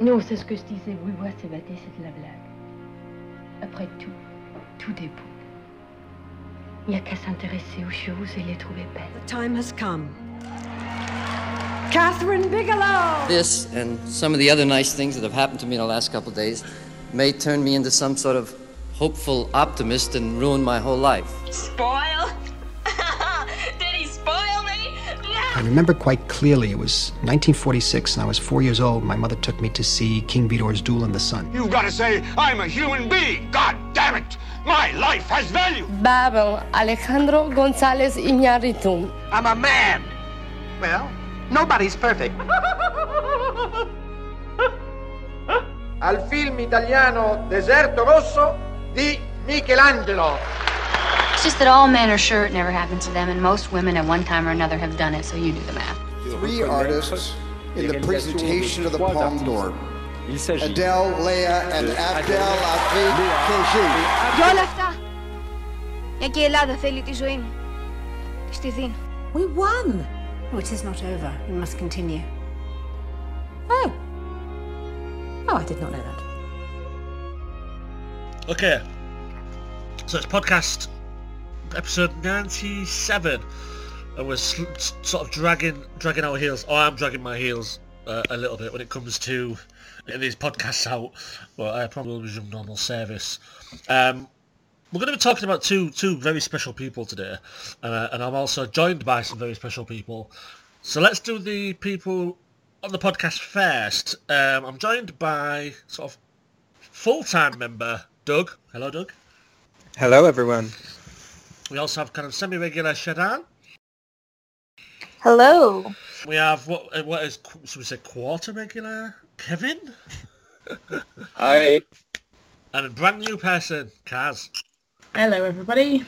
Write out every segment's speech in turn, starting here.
Non, c'est ce que je disais. Oui, ouais, c'est bâté, c'est de la blague. Après tout, tout est beau. Il n'y a qu'à s'intéresser aux choses et les trouver belles. The time has come. Kathryn Bigelow! This and some of the other nice things that have happened to me in the last couple of days may turn me into some sort of hopeful optimist and ruin my whole life. Spoil? I remember quite clearly it was 1946 and I was four years old. My mother took me to see King Vidor's Duel in the Sun. You've got to say, I'm a human being. God damn it. My life has value. Babel Alejandro González Iñárritu. I'm a man. Well, nobody's perfect. Al film italiano Deserto Rosso di Michelangelo. It's just that all men are sure it never happened to them, and most women at one time or another have done it, so you do the math. Three artists in the presentation of the Palme d'Or. Adele, Leia, and Abdel Avid Keji. Για όλα αυτά, μια και η Ελλάδα θέλει τη ζωή μου. Της τη δίνω. We won! Oh, it is not over. We must continue. Oh. Oh, I did not know that. Okay. So it's podcast episode 97 and we're sl- sort of dragging dragging our heels. Or I'm dragging my heels uh, a little bit when it comes to getting these podcasts out well I probably will resume normal service. Um, we're going to be talking about two two very special people today uh, and I'm also joined by some very special people. So let's do the people on the podcast first. Um, I'm joined by sort of full-time member Doug. Hello Doug. Hello, everyone. We also have kind of semi-regular Shadan. Hello. We have what uh, what is should we say quarter regular Kevin Hi. and a brand new person Caz. Hello, everybody.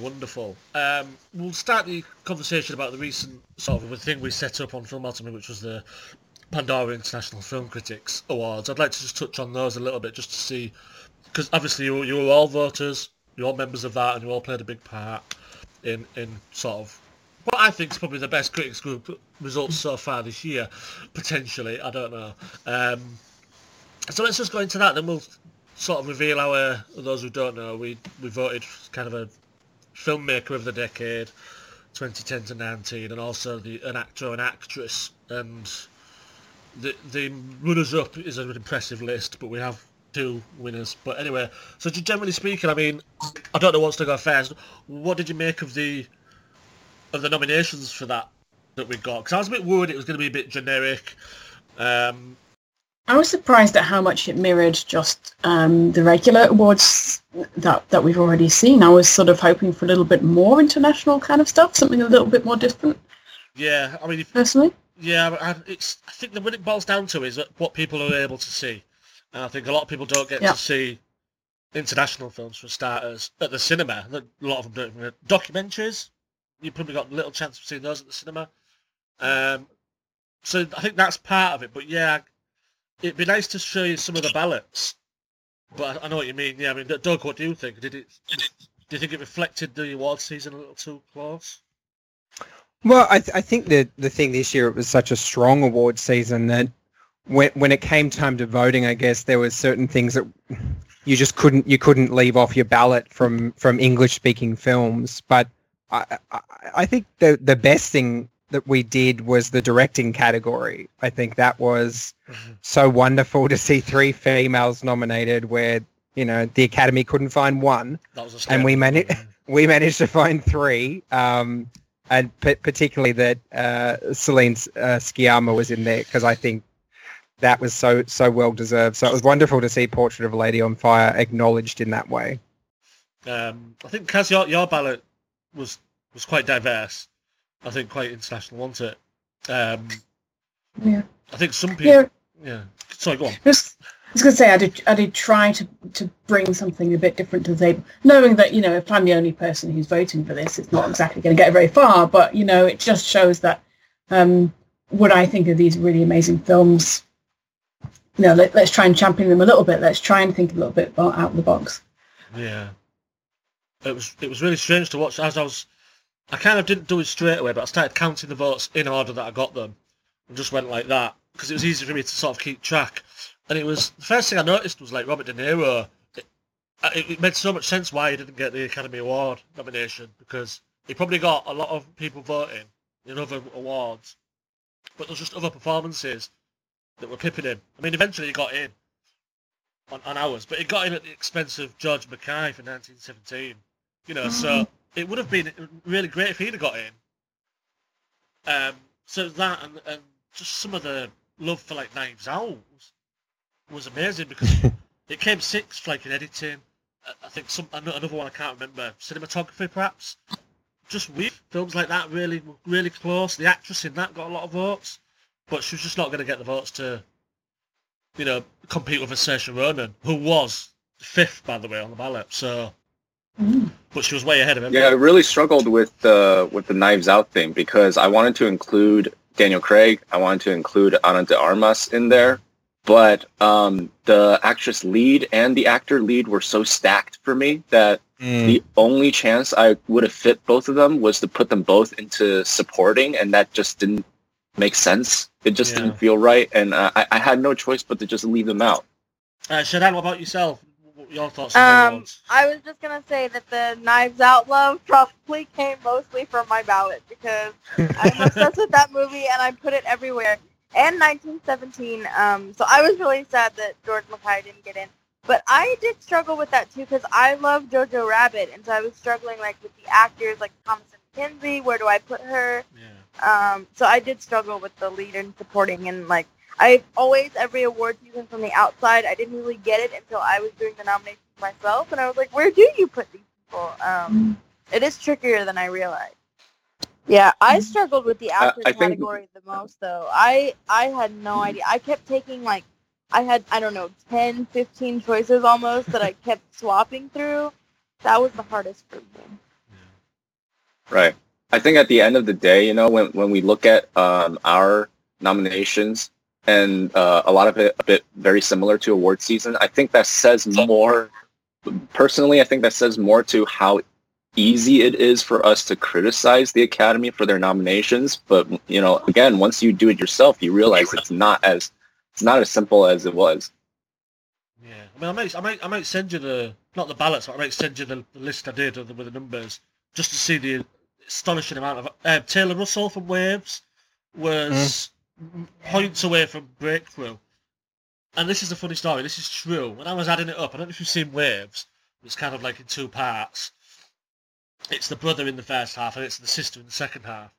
Wonderful. Um, we'll start the conversation about the recent sort of thing we set up on Filmotomy, which was the Pandora International Film Critics Awards. I'd like to just touch on those a little bit, just to see, because obviously you, you were all voters, you're all members of that, and you all played a big part in in sort of what I think is probably the best critics group results so far this year, potentially. I don't know. Um, so let's just go into that, then we'll sort of reveal our. Those who don't know, we we voted kind of a filmmaker of the decade, 2010 to 19, and also the an actor and actress. And the the runners up is an impressive list, but we have two winners. But anyway, so generally speaking, I mean, I don't know what's to go first. What did you make of the of the nominations for that that we got? Because I was a bit worried it was going to be a bit generic. Um, I was surprised at how much it mirrored just um, the regular awards that that we've already seen. I was sort of hoping for a little bit more international kind of stuff, something a little bit more different. yeah, I mean, if, Personally, Yeah, I, it's. I think that what it boils down to is what people are able to see, and I think a lot of people don't get Yeah. to see international films for starters at the cinema. A lot of them don't. Documentaries, you probably got little chance of seeing those at the cinema. Um, so I think that's part of it. But yeah, it'd be nice to show you some of the ballots. But I, I know what you mean. Yeah, I mean, Doug, what do you think? Did it? Do you think it reflected the award season a little too close? Well, I, th- I think the the thing this year it was such a strong award season that when when it came time to voting, I guess there were certain things that you just couldn't you couldn't leave off your ballot from from English speaking films. But I, I I think the the best thing that we did was the directing category. I think that was so wonderful to see three females nominated where you know the Academy couldn't find one That was a and we managed we managed to find three, um, and p- particularly that uh, Celine uh, Sciamma was in there because I think that was so so well deserved. So it was wonderful to see Portrait of a Lady on Fire acknowledged in that way. Um, I think Caz, your, your ballot was was quite diverse. I think quite international, wasn't it? Um, yeah. I think some people. Yeah. Yeah. Sorry, go on. Just, I was going to say I did I did try to to bring something a bit different to the table, knowing that you know if I'm the only person who's voting for this, it's not exactly going to get very far. But you know, it just shows that um, what I think of these really amazing films. You know, let, let's try and champion them a little bit. Let's try and think a little bit out of the box. Yeah. It was it was really strange to watch as I was. I kind of didn't do it straight away, but I started counting the votes in order that I got them, and just went like that. because it was easy for me to sort of keep track. And it was the first thing I noticed was like Robert De Niro. It, uh, it made so much sense why he didn't get the Academy Award nomination because he probably got a lot of people voting in other awards, but there's just other performances that were pipping him. I mean, eventually he got in on, on ours, but he got in at the expense of George Mackay for 1917. You know, so it would have been really great if he'd have got in. Um, so that and, and just some of the love for like Knives Out was, was amazing because it came sixth like in editing. I think some another one I can't remember cinematography perhaps. Just weird films like that really really close. The actress in that got a lot of votes, but she was just not going to get the votes to, you know, compete with a Saoirse Ronan, who was fifth by the way on the ballot. So, but she was way ahead of him. Yeah, I really struggled with the with the Knives Out thing because I wanted to include Daniel Craig. I wanted to include Ana de Armas in there, but um, the actress lead and the actor lead were so stacked for me that Mm. the only chance I would have fit both of them was to put them both into supporting, and that just didn't make sense. It just Yeah. didn't feel right, and uh, I, I had no choice but to just leave them out. Uh, Shadan, what about yourself? What your thoughts on Um. I was just gonna say that the Knives Out love probably came mostly from my ballot because I'm obsessed with that movie and I put it everywhere. And 1917. Um, so I was really sad that George Mackay didn't get in, but I did struggle with that too because I love Jojo Rabbit, and so I was struggling like with the actors like Thomasin McKenzie. Where do I put her? Um, so I did struggle with the lead and supporting, and like I always every award season from the outside, I didn't really get it until I was doing the nominations myself, and I was like, where do you put these people? Um, it is trickier than I realized. Yeah, I struggled with the Uh, actor I think- category the most though. I I had no idea. I kept taking like I had I don't know 10, 15 choices almost that I kept swapping through. That was the hardest for me. Right. I think at the end of the day, you know, when, when we look at um, our nominations and uh, a lot of it a bit very similar to award season, I think that says more. Personally, I think that says more to how easy it is for us to criticize the Academy for their nominations. But you know, again, once you do it yourself, you realize it's not as it's not as simple as it was. Yeah, I mean, I might, I might, I might send you the not the ballots, but I might send you the, the list I did with the, with the numbers just to see the astonishing amount of. Uh, Taylor Russell from Waves was points away from breakthrough, and this is a funny story. This is true. When I was adding it up, I don't know if you've seen Waves. It's kind of like in two parts. It's the brother in the first half, and it's the sister in the second half.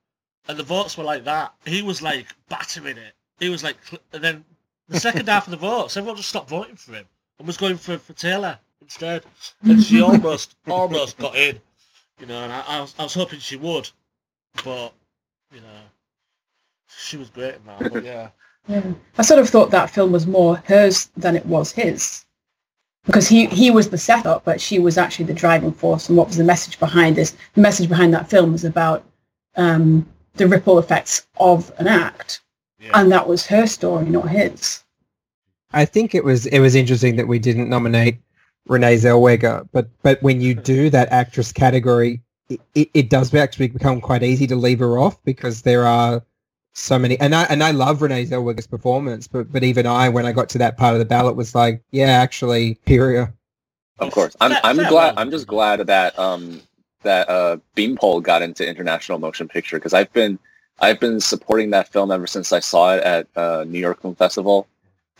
And the votes were like that. He was like battering it. He was like, and then the second half of the votes, everyone just stopped voting for him and was going for, for Taylor instead. And she almost, almost got in, you know. And I, I was, I was hoping she would, but you know, she was great in that. But yeah, Yeah. I sort of thought that film was more hers than it was his. Because he, he was the setup, but she was actually the driving force. And what was the message behind this? The message behind that film was about um, the ripple effects of an act. And that was her story, not his. I think it was it was interesting that we didn't nominate Renee Zellweger, but but when you do that actress category, it, it, it does actually become quite easy to leave her off because there are so many. And I and I love Renee Zellweger's performance, but but even I, when I got to that part of the ballot, was like, yeah, actually, superior. Of course, I'm I'm glad. I'm just glad that um that uh Beanpole got into international motion picture because I've been I've been supporting that film ever since I saw it at uh, New York Film Festival,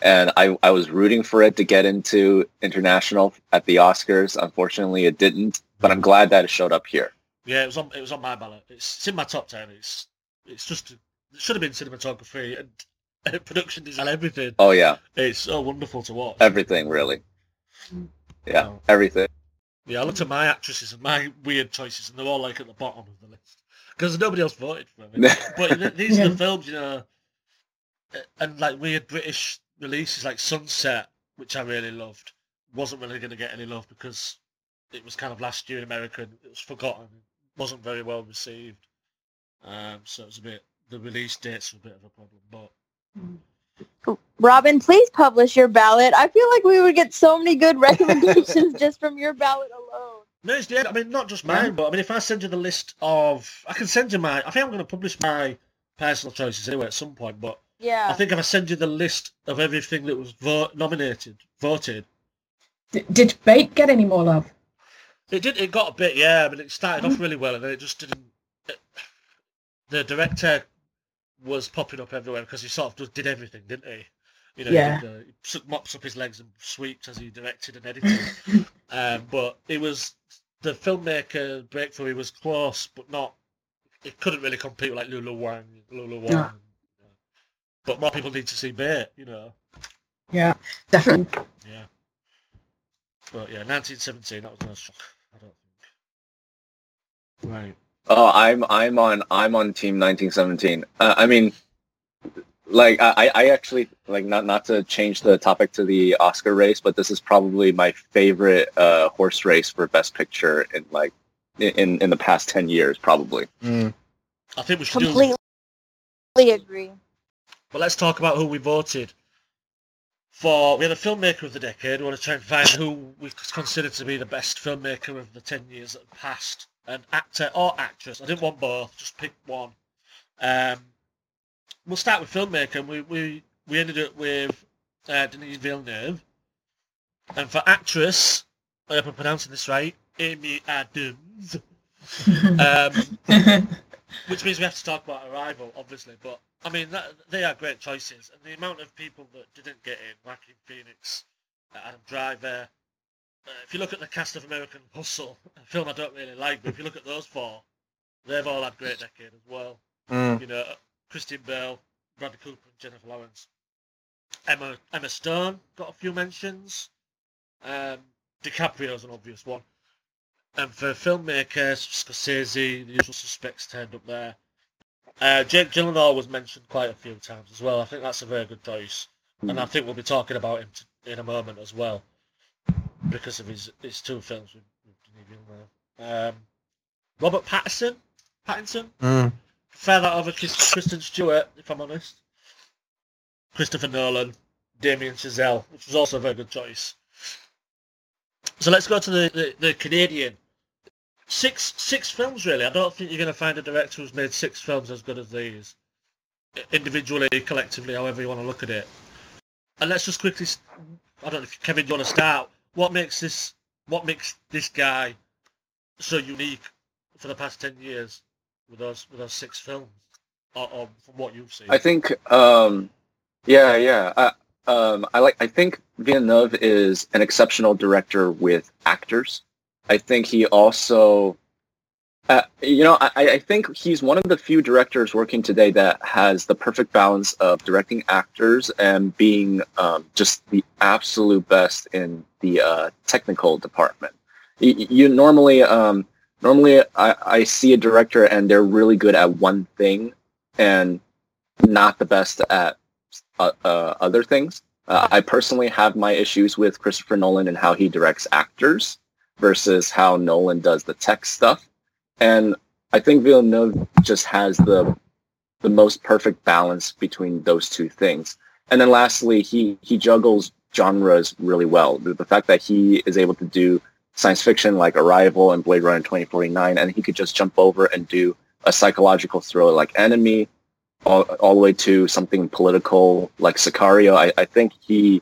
and I I was rooting for it to get into international at the Oscars. Unfortunately, it didn't, but I'm glad that it showed up here. yeah, it was on, it was on my ballot. It's, it's in my top ten. It's, it's just, it should have been cinematography and production design, everything. Oh yeah, It's so wonderful to watch. everything really. Yeah, everything. Yeah, I looked at my actresses and my weird choices, and they're all like at the bottom of the list because nobody else voted for them. but th- these are the films, you know, uh, and like weird British releases like Sunset, which I really loved, wasn't really going to get any love because it was kind of last year in America and it was forgotten, it wasn't very well received. Um, so it was a bit the release dates were a bit of a problem, but Robin, please publish your ballot. I feel like we would get so many good recommendations just from your ballot alone. No, it's the end. I mean, not just mine, but I mean, if I send you the list of, I can send you my. I think I'm going to publish my personal choices anyway at some point. But Yeah. I think if I send you the list of everything that was vo- nominated, voted, D- did Bait get any more love? it did. It got a bit, yeah, but it started off really well, and then it just didn't. It, the director was popping up everywhere because he sort of just did everything, didn't he? You know, Yeah. he, did, uh, he mops up his legs and sweeps as he directed and edited. um, but it was the filmmaker breakthrough. He was close, but not. It couldn't really compete with like Lulu Wang, Lulu Wang. No. But more people need to see Bait, you know. Yeah, definitely. Yeah. But yeah, 1917. That was no shock. I don't think. Right. Oh, I'm I'm on I'm on team 1917. Uh, I mean, like I I actually like not not to change the topic to the Oscar race, but this is probably my favorite uh, horse race for Best Picture in like in in the past 10 years, probably. I think we should do. Completely agree. But let's talk about who we voted for. We had a filmmaker of the decade. We want to try and find who we consider to be the best filmmaker of the 10 years that have passed. An actor or actress. I didn't want both, just pick one. Um, we'll start with filmmaker. and We, we, we ended up with uh, Denis Villeneuve. And for actress, I hope I'm pronouncing this right, Amy Adams. um, which means we have to talk about Arrival, obviously. But I mean, that, they are great choices, and the amount of people that didn't get in, Joaquin Phoenix, uh, Adam Driver. Uh, if you look at the cast of American Hustle, a film I don't really like, but if you look at those four, they've all had great decade as well. Mm. You know, Christian Bale, Bradley Cooper, and Jennifer Lawrence. Emma Emma Stone got a few mentions. Um, DiCaprio's an obvious one. And for filmmakers, Scorsese, the usual suspects turned up there. Uh, Jake Gyllenhaal was mentioned quite a few times as well. I think that's a very good choice, and I think we'll be talking about him t- in a moment as well, because of his his two films with, with Denis. Um, Robert Pattinson, Pattinson, Mm. prefer that over Chris- Kristen Stewart, if I'm honest. Christopher Nolan, Damien Chazelle, which was also a very good choice. So let's go to the, the, the Canadian. Six six films really. I don't think you're going to find a director who's made six films as good as these. Individually, collectively, however you want to look at it. And let's just quickly. I don't know if Kevin, you want to start? What makes this, what makes this guy so unique for the past 10 years with those, with those six films? Or, or from what you've seen? I think, um, yeah, yeah. I, um, I like. I think Villeneuve is an exceptional director with actors. I think he also, uh, you know, I, I think he's one of the few directors working today that has the perfect balance of directing actors and being um, just the absolute best in the uh, technical department. You, you normally, um, normally, I, I see a director and they're really good at one thing and not the best at uh, uh, other things. Uh, I personally have my issues with Christopher Nolan and how he directs actors versus how Nolan does the tech stuff. And I think Villeneuve just has the the most perfect balance between those two things. And then lastly, he he juggles genres really well. The, the fact that he is able to do science fiction like Arrival and Blade Runner 2049, and he could just jump over and do a psychological thriller like Enemy, all, all the way to something political like Sicario. I, I think he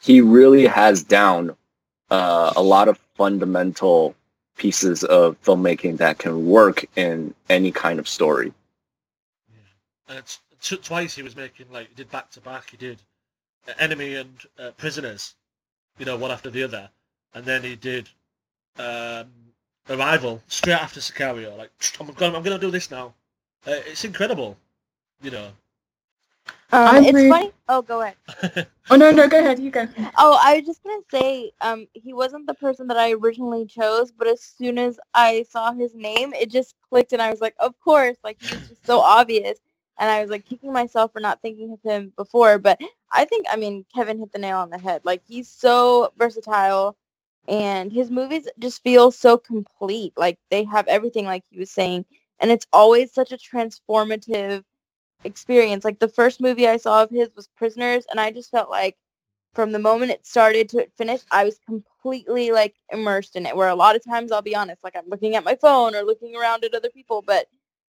he really has down uh, a lot of fundamental pieces of filmmaking that can work in any kind of story. And it's, t- twice he was making like he did back to back. He did uh, Enemy and uh, Prisoners, you know, one after the other, and then he did um, Arrival straight after Sicario. Like I'm going, I'm to do this now. Uh, it's incredible, you know. Um, it's funny. Oh, go ahead. Oh no, no, go ahead. You go. Oh, I was just gonna say, um, he wasn't the person that I originally chose, but as soon as I saw his name, it just clicked, and I was like, of course, like he's just so obvious, and I was like kicking myself for not thinking of him before. But I think, I mean, Kevin hit the nail on the head. Like he's so versatile, and his movies just feel so complete. Like they have everything, like he was saying, and it's always such a transformative experience. Like the first movie I saw of his was Prisoners, and I just felt like from the moment it started to it finished, I was completely like immersed in it. Where a lot of times I'll be honest, like I'm looking at my phone or looking around at other people, but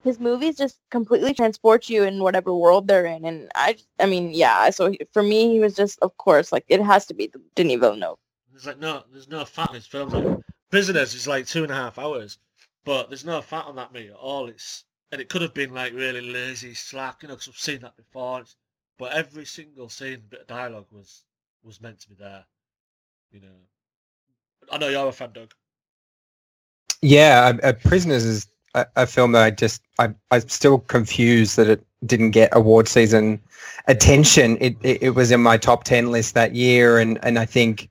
his movies just completely transport you in whatever world they're in. And I, I mean, yeah. So for me, he was just, of course, like it has to be the Denis Villeneuve. There's like no, there's no fat in his films. Like, Prisoners is like two and a half hours, but there's no fat on that movie at all. It's and it could have been like really lazy, slack, you know, because I've seen that before. But every single scene, bit of dialogue was was meant to be there. You know, I know you're a fan, Doug. Yeah, uh, Prisoners is a, a, film that I just I I'm still confused that it didn't get award season attention. It, it, it was in my top ten list that year, and and I think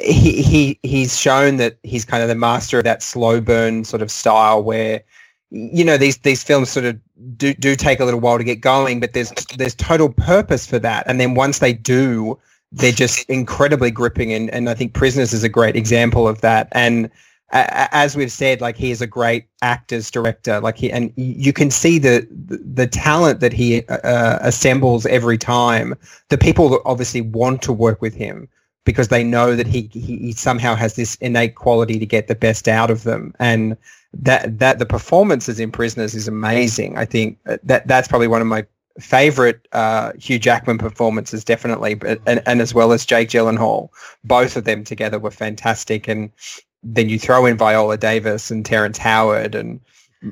he he he's shown that he's kind of the master of that slow burn sort of style where you know these these films sort of do do take a little while to get going, but there's there's total purpose for that, and then once they do, they're just incredibly gripping, and and I think Prisoners is a great example of that, and as we've said, like he is a great actors director. Like he and you can see the the talent that he uh, assembles every time. The people that obviously want to work with him because they know that he, he, he somehow has this innate quality to get the best out of them, and that that the performances in Prisoners is amazing. I think that that's probably one of my favorite uh, Hugh Jackman performances, definitely, but and, and as well as Jake Gyllenhaal. Both of them together were fantastic, and then you throw in Viola Davis and Terrence Howard and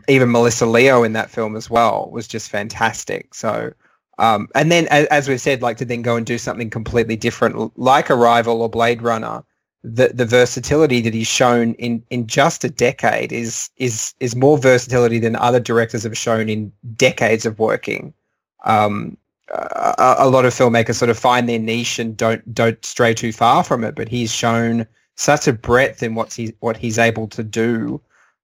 even Melissa Leo in that film as well was just fantastic. So, um, and then as, as we've said, like to then go and do something completely different, like Arrival or Blade Runner, the the versatility that he's shown in in just a decade is is is more versatility than other directors have shown in decades of working. Um, a, a lot of filmmakers sort of find their niche and don't don't stray too far from it, but he's shown such a breadth in what he's what he's able to do.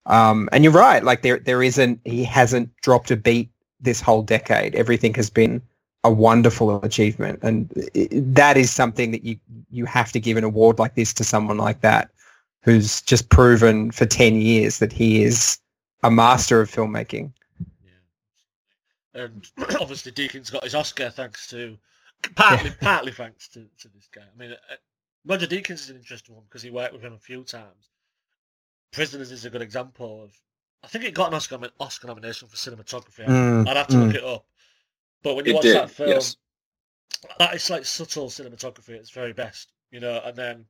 Um, and you're right, like there there isn't he hasn't dropped a beat this whole decade. Everything has been a wonderful achievement, and that is something that you you have to give an award like this to someone like that, who's just proven for ten years that he is a master of filmmaking. Yeah. And obviously, Deakins got his Oscar thanks to partly yeah. partly thanks to, to this guy. I mean, uh, Roger Deakins is an interesting one because he worked with him a few times. Prisoners is a good example of. I think it got an Oscar, Oscar nomination for cinematography. Mm, I'd have to mm. look it up. But when you it watch did, that film, yes. that is like subtle cinematography at its very best, you know. And then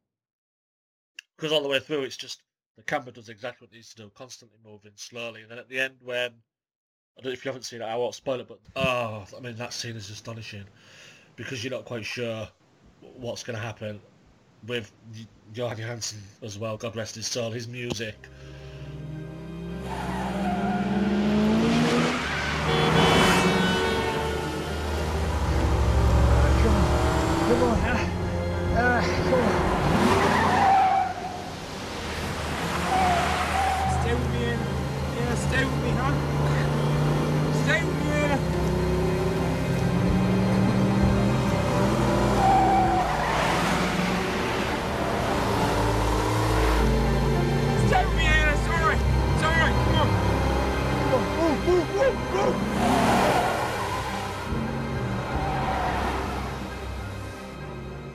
because all the way through, it's just the camera does exactly what it needs to do, constantly moving slowly. And then at the end, when I don't know if you haven't seen it, I won't spoil it, but oh, I mean that scene is astonishing because you're not quite sure what's going to happen with Jóhann Jóhannsson as well, God rest his soul, his music.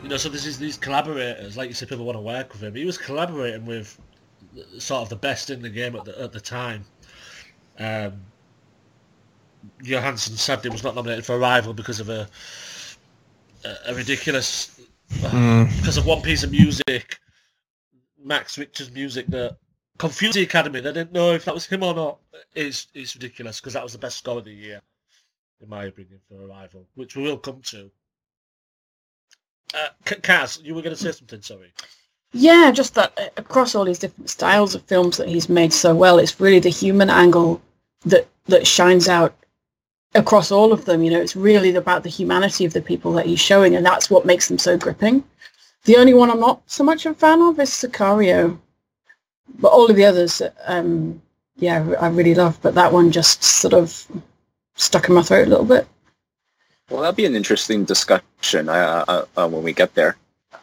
You know, so this is these collaborators, like you said, people want to work with him. He was collaborating with sort of the best in the game at the at the time. Um, Jóhannsson sadly was not nominated for Arrival because of a a, a ridiculous mm. because of one piece of music, Max Richter's music that confused the Academy. They didn't know if that was him or not. It's it's ridiculous because that was the best score of the year, in my opinion, for Arrival, which we will come to. Uh, Caz, you were going to say something. Sorry. Yeah, just that uh, across all these different styles of films that he's made so well, it's really the human angle that that shines out across all of them. You know, it's really about the humanity of the people that he's showing, and that's what makes them so gripping. The only one I'm not so much a fan of is Sicario but all of the others, um, yeah, I really love. But that one just sort of stuck in my throat a little bit. Well, that'll be an interesting discussion uh, uh, uh, when we get there.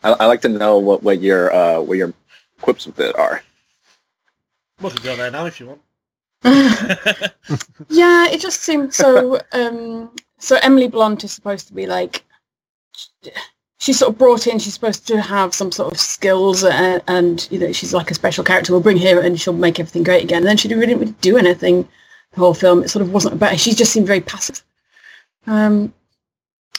I, I like to know what, what your uh, what your quips with it are. We can go there now if you want. yeah, it just seemed so. Um, so Emily Blunt is supposed to be like she's sort of brought in. She's supposed to have some sort of skills, and, and you know she's like a special character. We'll bring her and she'll make everything great again. And then she didn't really do anything the whole film. It sort of wasn't about. She just seemed very passive um,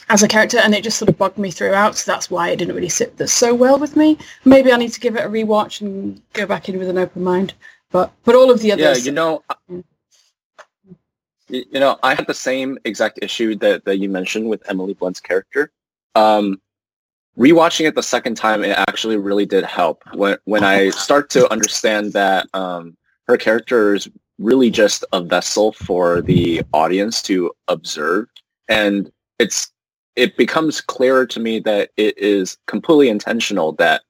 as a character, and it just sort of bugged me throughout. So that's why it didn't really sit so well with me. Maybe I need to give it a rewatch and go back in with an open mind. But but all of the others. Yeah, you know. You know, I had the same exact issue that, that you mentioned with Emily Blunt's character. Um, rewatching it the second time, it actually really did help. When when I start to understand that um, her character is really just a vessel for the audience to observe, and it's it becomes clearer to me that it is completely intentional that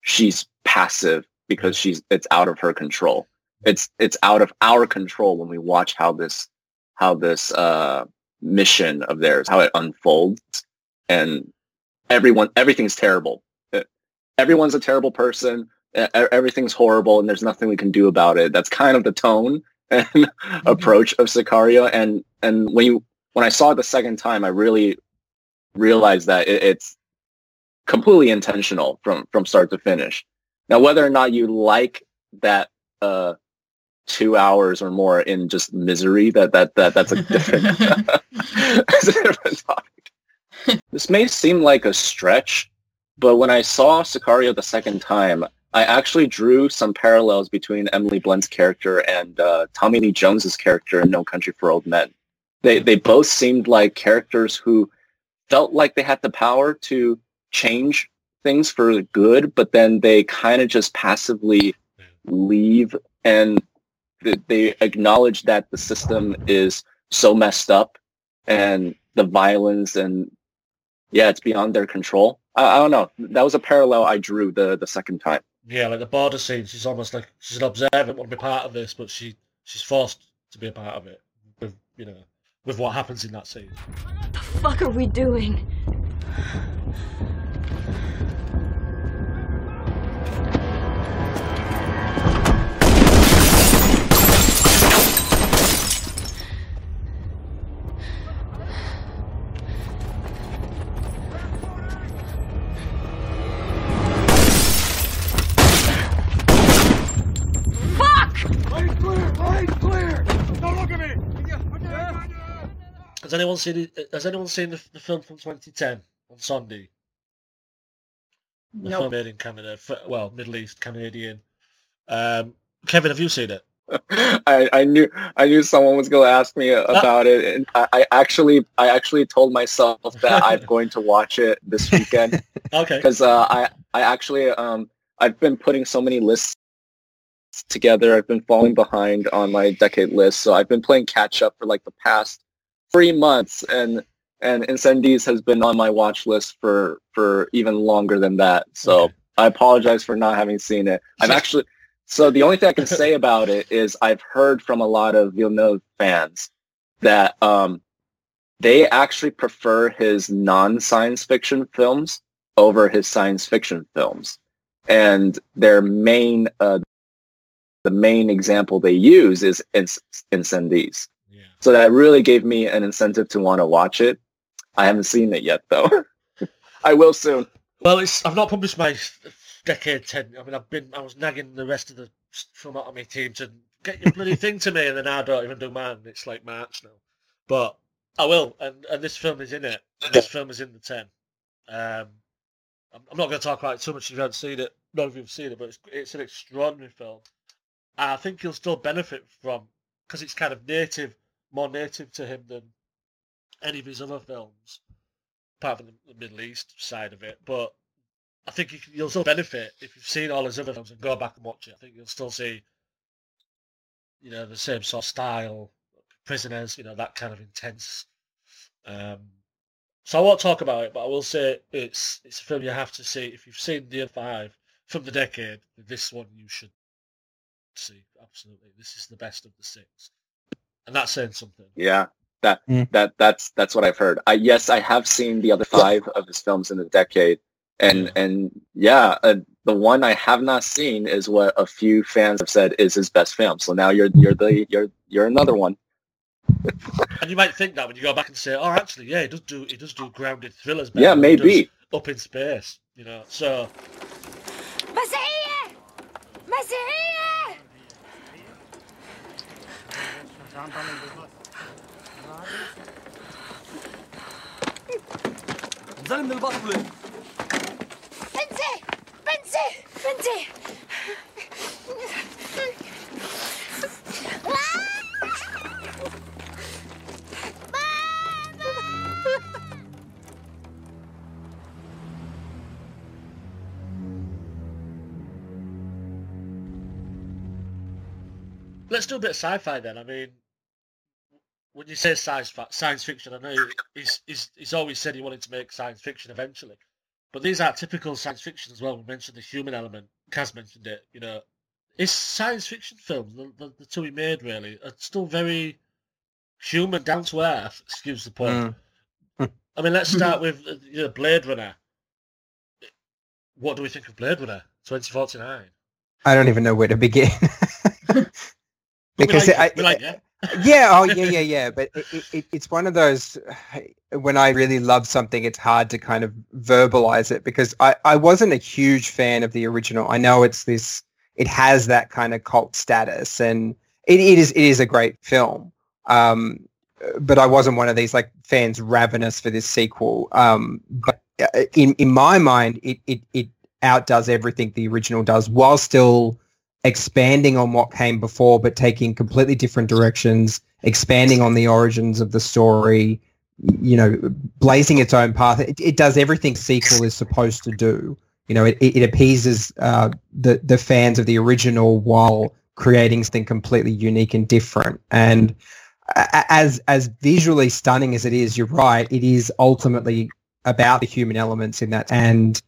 she's passive because she's it's out of her control. It's it's out of our control when we watch how this how this uh, mission of theirs how it unfolds. And everyone everything's terrible. Everyone's a terrible person. Everything's horrible and there's nothing we can do about it. That's kind of the tone and mm-hmm. approach of sicario. And and when you when i saw it the second time i really realized that it, it's completely intentional from from start to finish now whether or not you like that uh two hours or more in just misery that that, that that's a different that's a different topic this may seem like a stretch, but when I saw Sicario the second time, I actually drew some parallels between Emily Blunt's character and uh, Tommy Lee Jones's character in No Country for Old Men. They they both seemed like characters who felt like they had the power to change things for good, but then they kind of just passively leave and they acknowledge that the system is so messed up and the violence and yeah, it's beyond their control. I, I, don't know. That was a parallel I drew the the second time. Yeah, like the border scene. She's almost like she's an observant, want to be part of this, but she she's forced to be a part of it with you know with what happens in that scene. What the fuck are we doing? Has anyone seen it? Has anyone seen the, the film from 2010 on Sunday? The Nope. film made in Canada, f- well, Middle East, Canadian. Um, Kevin, have you seen it? I, I knew I knew someone was going to ask me about it, and I, I actually I actually told myself that I'm going to watch it this weekend Okay. because uh, I I actually um I've been putting so many lists together. I've been falling behind on my decade list, so I've been playing catch up for like the past three months, and and Incendies has been on my watch list for for even longer than that. So Okay. I apologize for not having seen it. I've actually so the only thing I can say about it is I've heard from a lot of Villeneuve fans that um, they actually prefer his non-science fiction films over his science fiction films, and their main uh, the main example they use is Inc- Incendies. So that really gave me an incentive to want to watch it. I haven't seen it yet though. I will soon. Well, it's I've not published my decade ten. I mean, I've been I was nagging the rest of the film out of me team to get your bloody thing to me, and then I don't even do mine. It's like March now, but I will. And and this film is in it. And this film is in the ten. Um, I'm, I'm not going to talk about it too much if you haven't seen it. None of you have seen it, but it's it's an extraordinary film. I think you'll still benefit from because it's kind of native, more native to him than any of his other films, apart from the, Middle East side of it. But I think you you'll still benefit if you've seen all his other films and go back and watch it. I think you'll still see, you know, the same sort of style, prisoners, you know, that kind of intense. Um, so I won't talk about it, but I will say it's it's a film you have to see if you've seen the other five from the decade. This one you should see absolutely. This is the best of the six, and that's saying something. Yeah, that mm. that that's that's what I've heard. I yes, I have seen the other five of his films in the decade, and yeah. and yeah, uh, the one I have not seen is what a few fans have said is his best film. So now you're you're the you're you're another one. and you might think that when you go back and say, "Oh, actually, yeah, he does do he does do grounded thrillers." Yeah, maybe up in space, you know. So. Messiah! Messiah! ظلم البطل بنتي بنتي بنتي Let's do a bit of sci-fi then. I mean, when you say science science fiction, I know he's, he's he's always said he wanted to make science fiction eventually, but these are typical science fiction as well. We mentioned the human element. Caz mentioned it. You know, his science fiction films, the, the, the two he made really, are still very human, down to earth. Excuse the pun. Mm. I mean, let's start with uh, you know, Blade Runner. What do we think of Blade Runner 2049? I don't even know where to begin. because like, I, we like, yeah. yeah, oh yeah, yeah, yeah. But it, it, it's one of those when I really love something, it's hard to kind of verbalize it because I, I wasn't a huge fan of the original. I know it's this, it has that kind of cult status, and it, it is it is a great film. Um, but I wasn't one of these like fans ravenous for this sequel. Um, but uh, in in my mind, it it it outdoes everything the original does, while still expanding on what came before, but taking completely different directions, expanding on the origins of the story, you know, blazing its own path. It, it does everything sequel is supposed to do. You know, it, it appeases uh, the the fans of the original while creating something completely unique and different. And as as visually stunning as it is, you're right. It is ultimately about the human elements in that and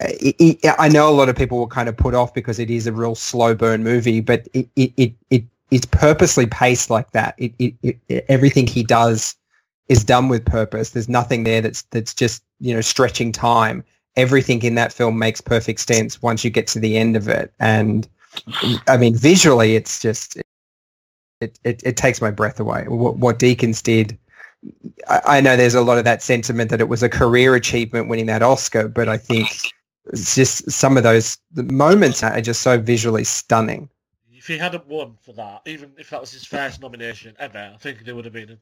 it, it, I know a lot of people were kind of put off because it is a real slow burn movie, but it it it, it it's purposely paced like that. It, it, it everything he does is done with purpose. There's nothing there that's that's just you know stretching time. Everything in that film makes perfect sense once you get to the end of it, and I mean visually, it's just it it, it takes my breath away. What, what Deakins did. I know there's a lot of that sentiment that it was a career achievement winning that Oscar, but I think it's just some of those the moments are just so visually stunning. If he hadn't won for that, even if that was his first nomination ever, I think there would have been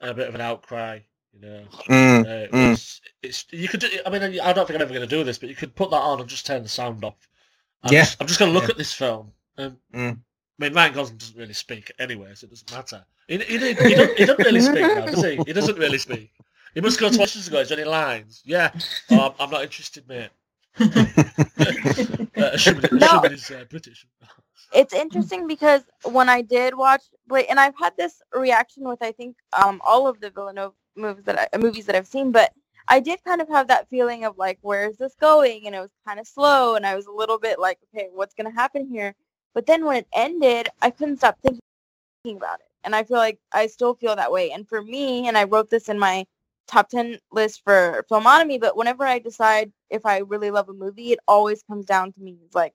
a, a bit of an outcry. You know, mm, uh, it mm. was, it's you could. I mean, I don't think I'm ever going to do this, but you could put that on and just turn the sound off. I'm Yeah. just, I'm just going to look Yeah. at this film. And, Mm. I mean, Ryan Gosling doesn't really speak anyway, so it doesn't matter. He, he, he, he, don't, he doesn't really speak now, does he? He doesn't really speak. He must go to questions and go, is there any lines? Yeah. Oh, I'm, I'm not interested, mate. Assuming he's uh, British. it's interesting because when I did watch and I've had this reaction with I think um, all of the Villeneuve movies that I, movies that I've seen, but I did kind of have that feeling of like, where is this going? And it was kind of slow, and I was a little bit like, okay, what's going to happen here? But then when it ended, I couldn't stop thinking about it, and I feel like I still feel that way. And for me, and I wrote this in my top 10 list for Filmotomy but whenever i decide if i really love a movie it always comes down to me. It's like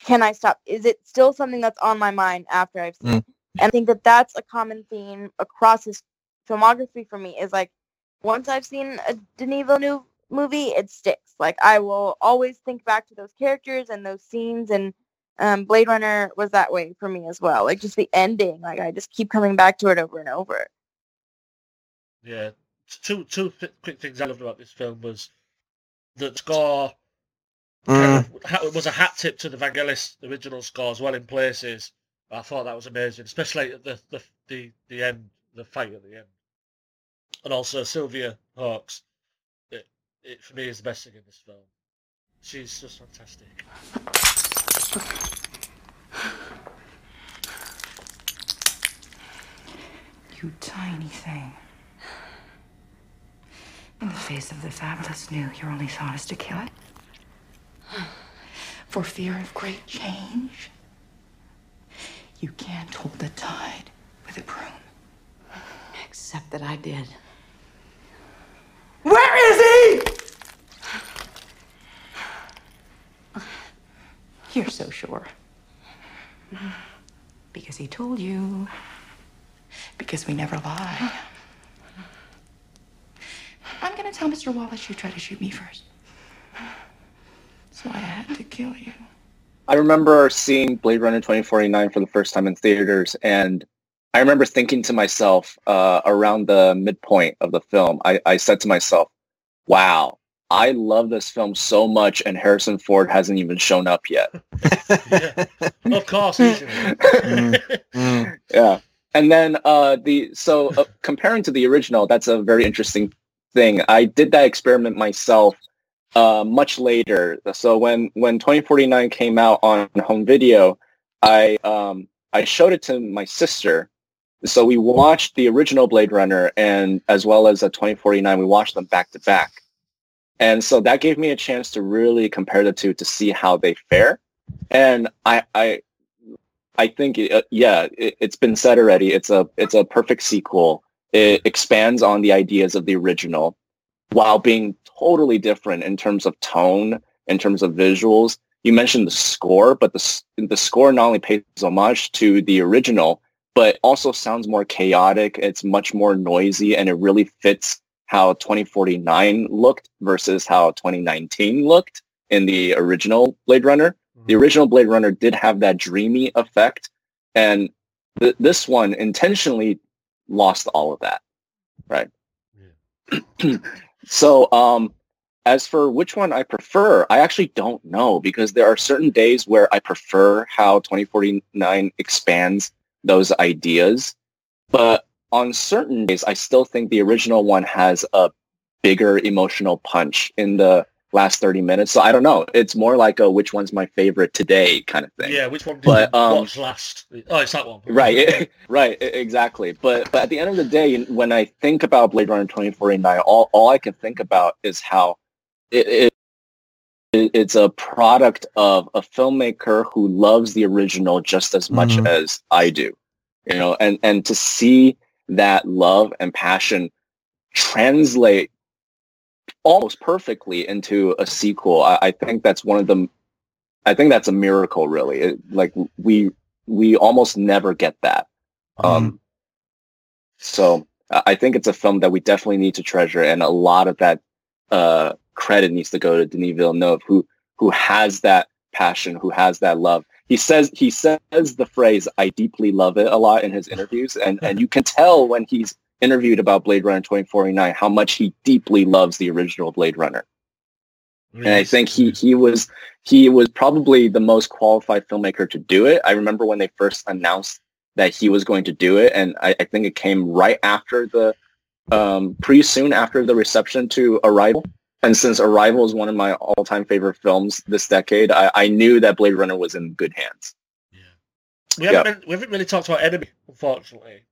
can i stop? Is it still something that's on my mind after i've seen it? And i think that that's a common theme across his filmography for me is like once i've seen a denis villeneuve movie it sticks. Like i will always think back to those characters and those scenes and um, blade runner was that way for me as well. Like just the ending like i just keep coming back to it over and over. Yeah, two two th- quick things I loved about this film was the score mm. kind of was a hat tip to the Vangelis original score as well in places. I thought that was amazing, especially at the the the, the end, the fight at the end, and also Sylvia Hoeks. It, it for me is the best thing in this film. She's just fantastic. You tiny thing. In the face of the fabulous new, your only thought is to kill it? For fear of great change? You can't hold the tide with a broom. Except that I did. Where is he? You're so sure. Because he told you. Because we never lie. I'm gonna tell Mr. Wallace you tried to shoot me first. So I had to kill you. I remember seeing Blade Runner 2049 for the first time in theaters, and I remember thinking to myself uh, around the midpoint of the film, I, I said to myself, wow, I love this film so much and Harrison Ford hasn't even shown up yet. yeah. Of course, mm, yeah. And then uh, the so uh, comparing to the original, that's a very interesting thing. I did that experiment myself uh, much later. So when when 2049 came out on home video, I um, I showed it to my sister. So we watched the original Blade Runner and as well as a 2049. We watched them back to back, and so that gave me a chance to really compare the two to see how they fare. And I I I think uh, yeah, it, it's been said already. It's a it's a perfect sequel. It expands on the ideas of the original while being totally different in terms of tone, in terms of visuals. You mentioned the score, but the the score not only pays homage to the original, but also sounds more chaotic. It's much more noisy, and it really fits how 2049 looked versus how 2019 looked in the original Blade Runner. The mm-hmm. original Blade Runner did have that dreamy effect, and th- this one intentionally lost all of that, right? Yeah. So, um, as for which one I prefer, I actually don't know because there are certain days where I prefer how 2049 expands those ideas. But on certain days, I still think the original one has a bigger emotional punch in the last 30 minutes. So I don't know. It's more like a which one's my favorite today kind of thing. Yeah, which one did but, you um, watch last? Oh, it's that one. Right, right, exactly. But but at the end of the day, when I think about Blade Runner 2049, all, all I can think about is how it, it it's a product of a filmmaker who loves the original just as much mm-hmm. as I do. You know, and and to see that love and passion translate almost perfectly into a sequel. I, I, think that's one of the. I think that's a miracle, really. It, like we we almost never get that. Mm-hmm. Um, so I think it's a film that we definitely need to treasure, and a lot of that uh, credit needs to go to Denis Villeneuve, who who has that passion, who has that love. He says he says the phrase "I deeply love it" a lot in his interviews, and and you can tell when he's interviewed about Blade Runner 2049 how much he deeply loves the original Blade Runner. Yes. And I think he he was he was probably the most qualified filmmaker to do it. I remember when they first announced that he was going to do it, and I, I think it came right after the um, pretty soon after the reception to Arrival. And since Arrival is one of my all-time favorite films this decade, I, I knew that Blade Runner was in good hands. Yeah, we haven't, yeah. Been, we haven't really talked about Enemy, unfortunately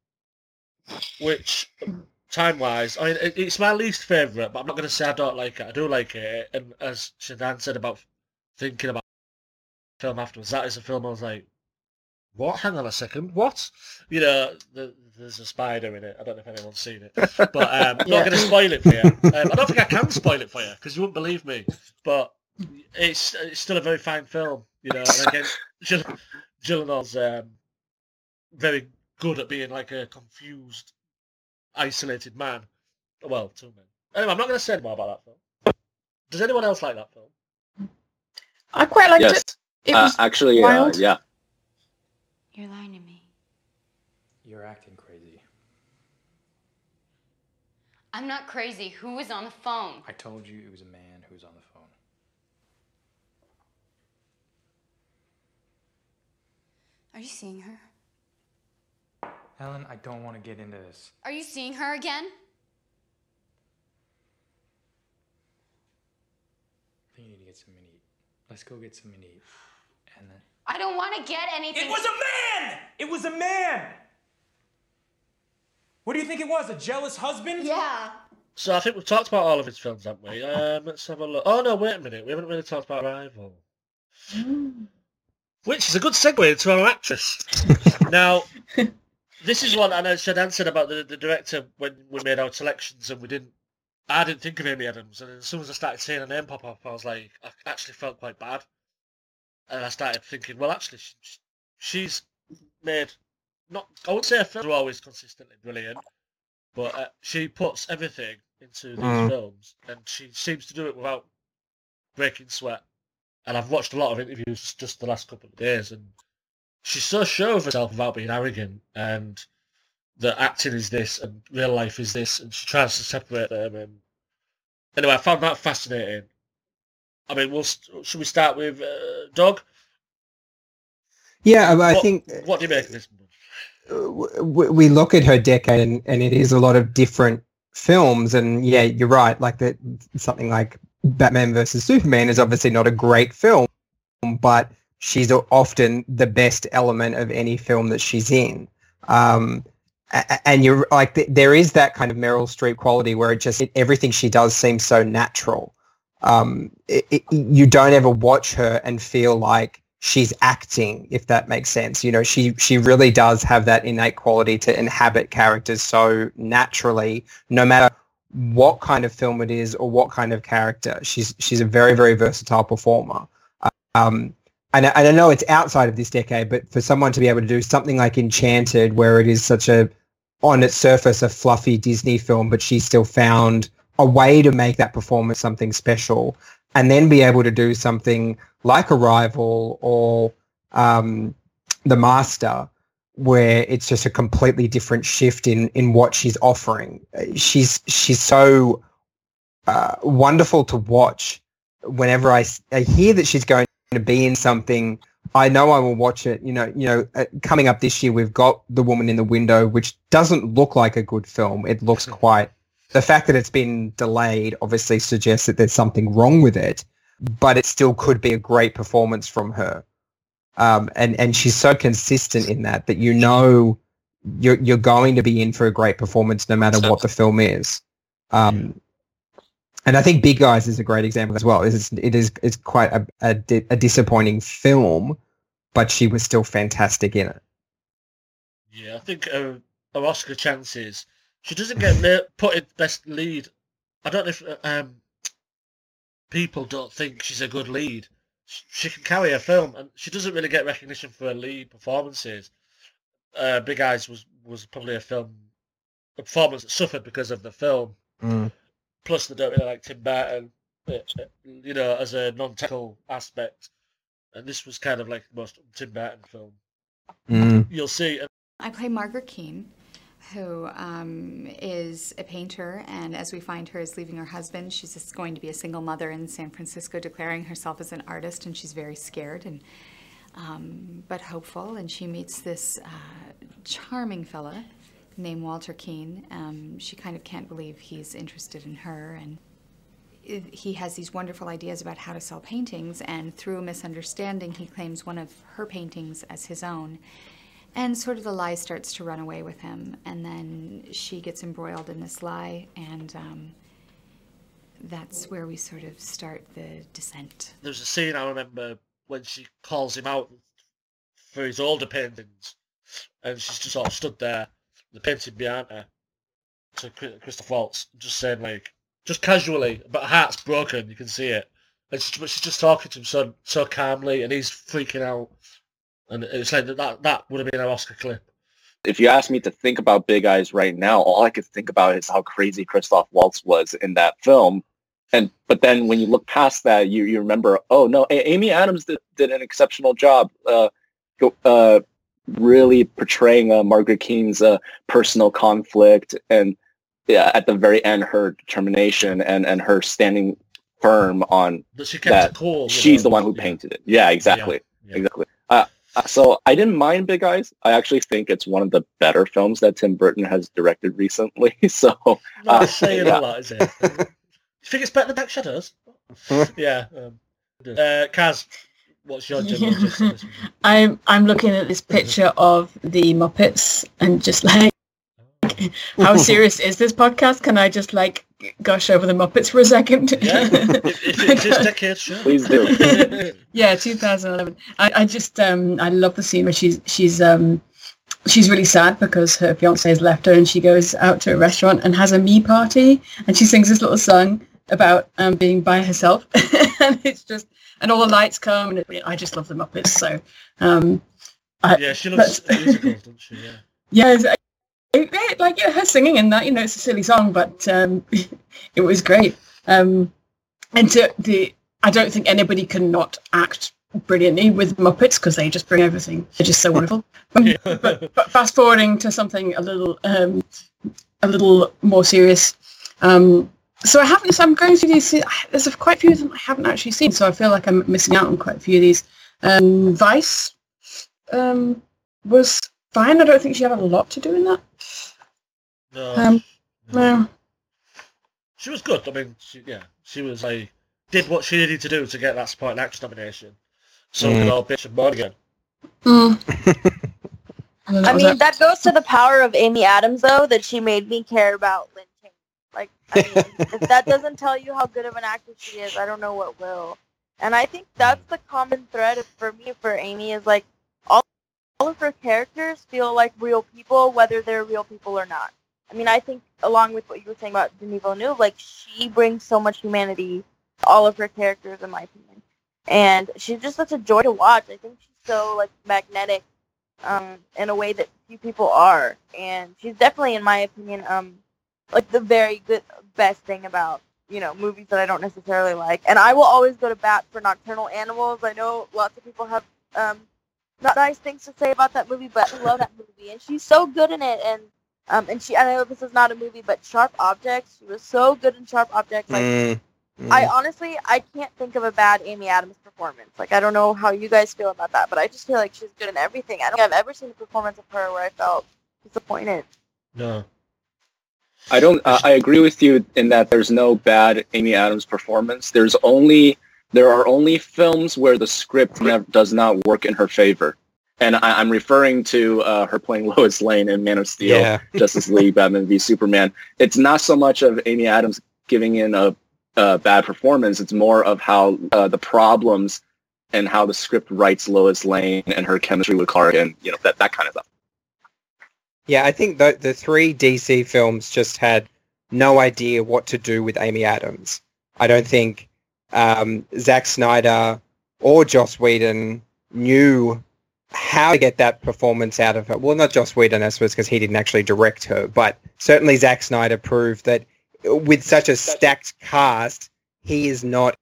which time wise, I mean, it's my least favourite, but I'm not going to say I don't like it. I do like it, and as Shadan said about thinking about film afterwards, that is a film I was like, what? Hang on a second, what? You know, the, there's a spider in it. I don't know if anyone's seen it, but um, I'm yeah. not going to spoil it for you. Um, I don't think I can spoil it for you because you wouldn't believe me. But it's it's still a very fine film, you know. And again, Jill, Gyllenhaal's um, very good at being like a confused, isolated man. Well, two men. Anyway, I'm not going to say more about that film. Does anyone else like that film? I quite liked yes. it. It uh, was actually, uh, yeah. You're lying to me. You're acting crazy. I'm not crazy. Who was on the phone? I told you it was a man who was on the phone. Are you seeing her? Helen, I don't want to get into this. Are you seeing her again? I think you need to get some to eat. Let's go get some to eat. And then. I don't want to get anything. It was a man! It was a man! What do you think it was? A jealous husband? Yeah. So I think we've talked about all of his films, haven't we? Um, let's have a look. Oh no, wait a minute. We haven't really talked about Arrival. Which is a good segue into our actress. now, this is what I know Shadan said about the, the director when we made our selections and we didn't I didn't think of Amy Adams and as soon as I started seeing her name pop up I was like I actually felt quite bad and I started thinking well actually she, she's made not I would say her films are always consistently brilliant but uh, she puts everything into these mm. films and she seems to do it without breaking sweat and I've watched a lot of interviews just the last couple of days and she's so sure of herself without being arrogant, and that acting is this and real life is this, and she tries to separate them. And anyway, I found that fascinating. I mean, we'll, should we start with uh, Doug? Yeah, I what, think What do you make of this? we look at her decade and, and it is a lot of different films and yeah you're right like that something like batman versus superman is obviously not a great film but she's often the best element of any film that she's in um, and you're like there is that kind of meryl streep quality where it just everything she does seems so natural um, it, it, you don't ever watch her and feel like she's acting, if that makes sense. You know, she she really does have that innate quality to inhabit characters so naturally, no matter what kind of film it is or what kind of character. She's she's a very very versatile performer. Um, and, I, and I know it's outside of this decade, but for someone to be able to do something like Enchanted, where it is such a on its surface a fluffy Disney film, but she still found a way to make that performance something special and then be able to do something like Arrival or um, The Master, where it's just a completely different shift in in what she's offering. She's she's so uh, wonderful to watch. Whenever I, I hear that she's going to be in something, I know I will watch it. You know, you know, uh, coming up this year, we've got The Woman in the Window, which doesn't look like a good film. It looks quite. The fact that it's been delayed obviously suggests that there's something wrong with it but it still could be a great performance from her. Um, and and she's so consistent in that that you know you're you're going to be in for a great performance no matter what the film is. Um, and I think Big Eyes is a great example as well. It is it is it's quite a, a, a disappointing film, but she was still fantastic in it. Yeah, I think her, her Oscar chances. She doesn't get put in best lead. I don't know if um, people don't think she's a good lead. She can carry a film, and she doesn't really get recognition for her lead performances. Uh, Big Eyes was was probably a film, a performance that suffered because of the film. Mm. Plus, they don't really like Tim Burton, uh, uh, you know, as a non-technical aspect. And this was kind of like the most Tim Burton film. Mm. You'll see. I play Margaret Keane who um, is a painter, and as we find her is leaving her husband, she's just going to be a single mother in San Francisco, declaring herself as an artist, and she's very scared and um, but hopeful. And she meets this uh, charming fella named Walter Keane. Um, she kind of can't believe he's interested in her, and he has these wonderful ideas about how to sell paintings. And through a misunderstanding, he claims one of her paintings as his own and sort of the lie starts to run away with him, and then she gets embroiled in this lie, and um, that's where we sort of start the descent. There's a scene I remember when she calls him out for his older paintings, and she's just sort of stood there, the painted her, to Christoph Waltz, just saying like, just casually, but her heart's broken, you can see it. And but she's just talking to him so so calmly, and he's freaking out. And it's like that, that, that would have been an Oscar clip. If you ask me to think about Big Eyes right now, all I could think about is how crazy Christoph Waltz was in that film. And but then when you look past that, you, you remember, oh no, Amy Adams did, did an exceptional job, uh, uh, really portraying uh, Margaret Keane's uh, personal conflict and yeah, at the very end, her determination and, and her standing firm on she that cool, she's know? the one who painted it. Yeah, exactly, Yeah, yeah. exactly. Uh, so I didn't mind Big Eyes. I actually think it's one of the better films that Tim Burton has directed recently. So Not uh, saying yeah. a lot, is it? you think it's better than Dark Shadows? yeah. Um, uh, Caz, what's your general gist on this one? I'm I'm looking at this picture of the Muppets and just like how serious is this podcast? Can I just like gush over the Muppets for a second? Yeah, if, if it's this decade, sure. Please do. yeah, 2011. I, I just um I love the scene where she's she's um she's really sad because her fiance has left her and she goes out to a restaurant and has a me party and she sings this little song about um, being by herself and it's just and all the lights come and it, I just love the Muppets so um I, Yeah, she loves musicals, doesn't she? Yeah. yeah, it- it- like yeah, her singing in that, you know, it's a silly song, but um, it was great. Um, and to the, I don't think anybody can not act brilliantly with Muppets because they just bring everything. They're just so wonderful. Um, but, but, fast forwarding to something a little um, a little more serious. Um, so I haven't. So I'm going through these. There's quite a few of them I haven't actually seen. So I feel like I'm missing out on quite a few of these. Um, Vice um, was fine. I don't think she had a lot to do in that. No. Um, no. She was good. I mean, she, yeah, she was like did what she needed to do to get that supporting actress nomination. So Mm. good old bitch and Morgan. I mean, that goes to the power of Amy Adams, though, that she made me care about Lynn Cheney. Like, I mean, if that doesn't tell you how good of an actress she is, I don't know what will. And I think that's the common thread for me for Amy is like all, all of her characters feel like real people, whether they're real people or not. I mean, I think along with what you were saying about Denis Villeneuve, like she brings so much humanity to all of her characters, in my opinion. And she's just such a joy to watch. I think she's so like magnetic um, in a way that few people are. And she's definitely, in my opinion, um, like the very good, best thing about you know movies that I don't necessarily like. And I will always go to bat for Nocturnal Animals. I know lots of people have um, not nice things to say about that movie, but I love that movie, and she's so good in it. And um, and she, I know this is not a movie, but Sharp Objects, she was so good in Sharp Objects. Like, Mm, mm. I honestly, I can't think of a bad Amy Adams performance. Like, I don't know how you guys feel about that, but I just feel like she's good in everything. I don't think I've ever seen a performance of her where I felt disappointed. No. I don't. Uh, I agree with you in that there's no bad Amy Adams performance. There's only there are only films where the script never, does not work in her favor, and I, I'm referring to uh, her playing Lois Lane in Man of Steel, Yeah. Justice League, Batman v Superman. It's not so much of Amy Adams giving in a, a bad performance. It's more of how uh, the problems and how the script writes Lois Lane and her chemistry with Clark and you know that that kind of stuff. Yeah, I think the the three DC films just had no idea what to do with Amy Adams. I don't think um, Zack Snyder or Joss Whedon knew how to get that performance out of her. Well, not Joss Whedon, I suppose, because he didn't actually direct her, but certainly Zack Snyder proved that with such a stacked cast, he is not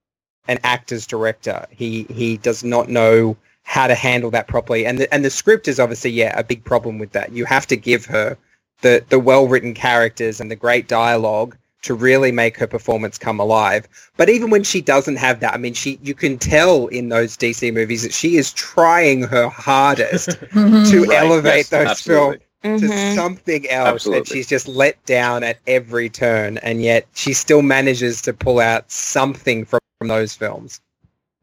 an actor's director. He he does not know how to handle that properly. And the, and the script is obviously yeah a big problem with that. You have to give her the the well written characters and the great dialogue to really make her performance come alive. But even when she doesn't have that, I mean, she you can tell in those DC movies that she is trying her hardest to Right, elevate yes, those absolutely. films to Mhm. something else, and Absolutely. she's just let down at every turn, and yet she still manages to pull out something from, from those films.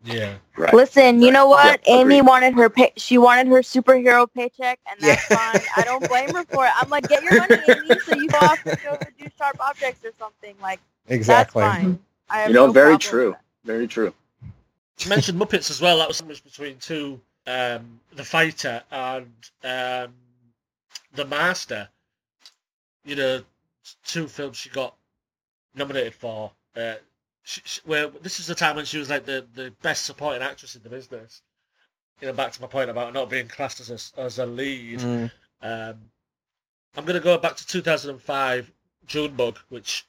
Yeah. Right. Listen, you know what? Yeah, Amy agreed. wanted her pay- she wanted her superhero paycheck, and that's fine. I don't blame her for it. I'm like, get your money, Amy, so you go off and go to do sharp objects or something. Like, Exactly. that's fine. I have You know, no very true. Very true. You mentioned Muppets as well. That was sandwiched between two, um, The Fighter and um, The Master. You know, two films she got nominated for. Uh, she, she, where this is the time when she was like the, the best supporting actress in the business. You know, back to my point about not being classed as a, as a lead. Mm. Um, I'm going to go back to 2005 Junebug, which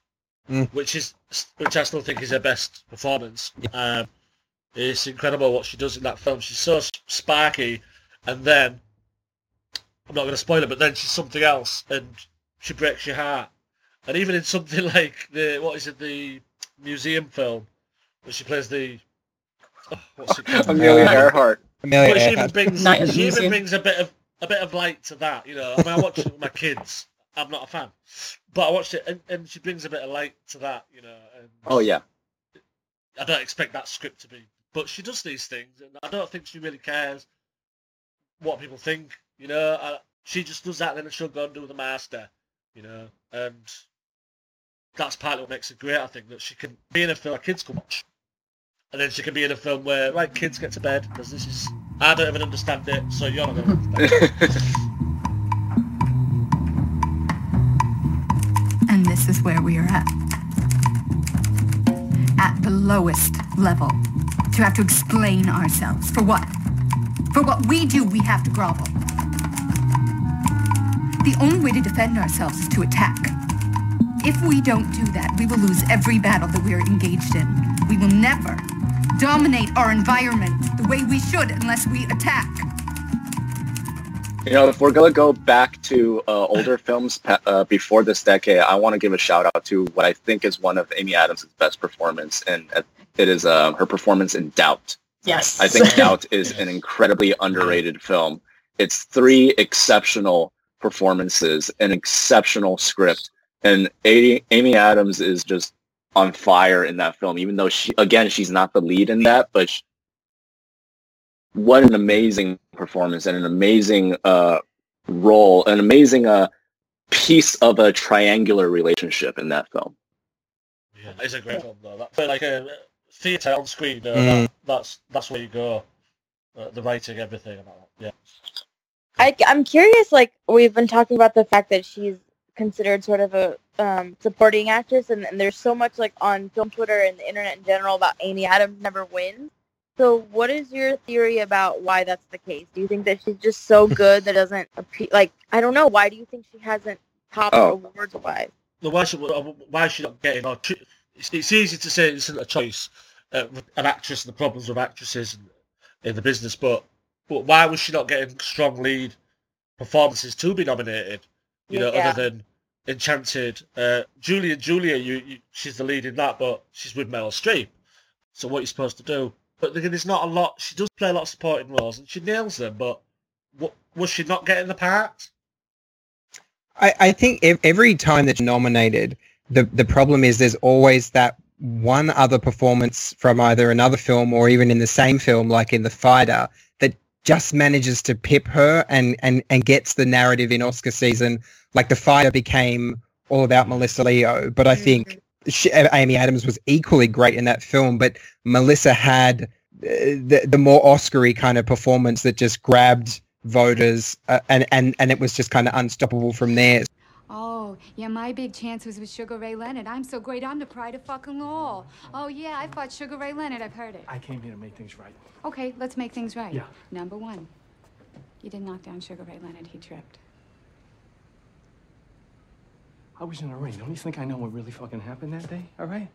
Mm. which is which I still think is her best performance. Um, it's incredible what she does in that film. She's so sparky, and then I'm not going to spoil it, but then she's something else, and she breaks your heart. And even in something like the what is it, the museum film, where she plays the oh, what's it called? Amelia Uh, Earhart. Amelia But she even Earhart. brings Night at the she even Museum. brings a bit of a bit of light to that. You know, I mean, I watch it with my kids. I'm not a fan, but I watched it, and, and she brings a bit of light to that. You know, and Oh yeah. I don't expect that script to be, but she does these things, and I don't think she really cares what people think. You know, I, she just does that, and then she'll go and do the master. You know, and that's partly what makes it great. I think that she can be in a film our kids can watch, and then she can be in a film where right kids get to bed because this is I don't even understand it, so you're not going to understand. And this is where we are at. At the lowest level. To have to explain ourselves. For what? For what we do, we have to grovel. The only way to defend ourselves is to attack. If we don't do that, we will lose every battle that we are engaged in. We will never dominate our environment the way we should unless we attack. You know, if we're gonna go back to uh, older films uh, before this decade, I want to give a shout out to what I think is one of Amy Adams' best performance, and it is uh, her performance in Doubt. Yes, I think Doubt is an incredibly underrated film. It's three exceptional performances, an exceptional script, and Amy Adams is just on fire in that film. Even though she, again, she's not the lead in that, but she, what an amazing performance and an amazing uh, role, an amazing uh, piece of a triangular relationship in that film. Yeah, it's a great film though. That, but like a theatre on screen, uh, Mm. that, that's that's where you go. Uh, the writing, everything, and all that. Yeah. I, I'm curious. Like we've been talking about the fact that she's considered sort of a um, supporting actress, and, and there's so much like on film Twitter and the internet in general about Amy Adams never wins. So, what is your theory about why that's the case? Do you think that she's just so good that doesn't appeal? Like, I don't know. Why do you think she hasn't topped Oh. awards wise? No, why should why is she not getting? Or, it's, it's easy to say it's a choice, uh, an actress and the problems of actresses in, in the business, but but why was she not getting strong lead performances to be nominated? You know, Yeah. other than Enchanted, uh, Julia, Julia, you, you she's the lead in that, but she's with Meryl Streep. So what are you supposed to do? But again, there's not a lot. She does play a lot of supporting roles, and she nails them. But what, was she not getting the part? I, I think ev- every time that you're nominated, the the problem is there's always that one other performance from either another film or even in the same film, like in The Fighter, that just manages to pip her and and and gets the narrative in Oscar season. Like The Fighter became all about Melissa Leo, but I think she, Amy Adams was equally great in that film. But Melissa had uh, the the more Oscary kind of performance that just grabbed voters, uh, and and and it was just kind of unstoppable from there. Oh, yeah, my big chance was with Sugar Ray Leonard. I'm so great, I'm the pride of fucking all. Oh, yeah, I fought Sugar Ray Leonard. I've heard it. I came here to make things right. Okay, let's make things right. Yeah. Number one, you didn't knock down Sugar Ray Leonard. He tripped. I was in a ring. Don't you think I know what really fucking happened that day? All right?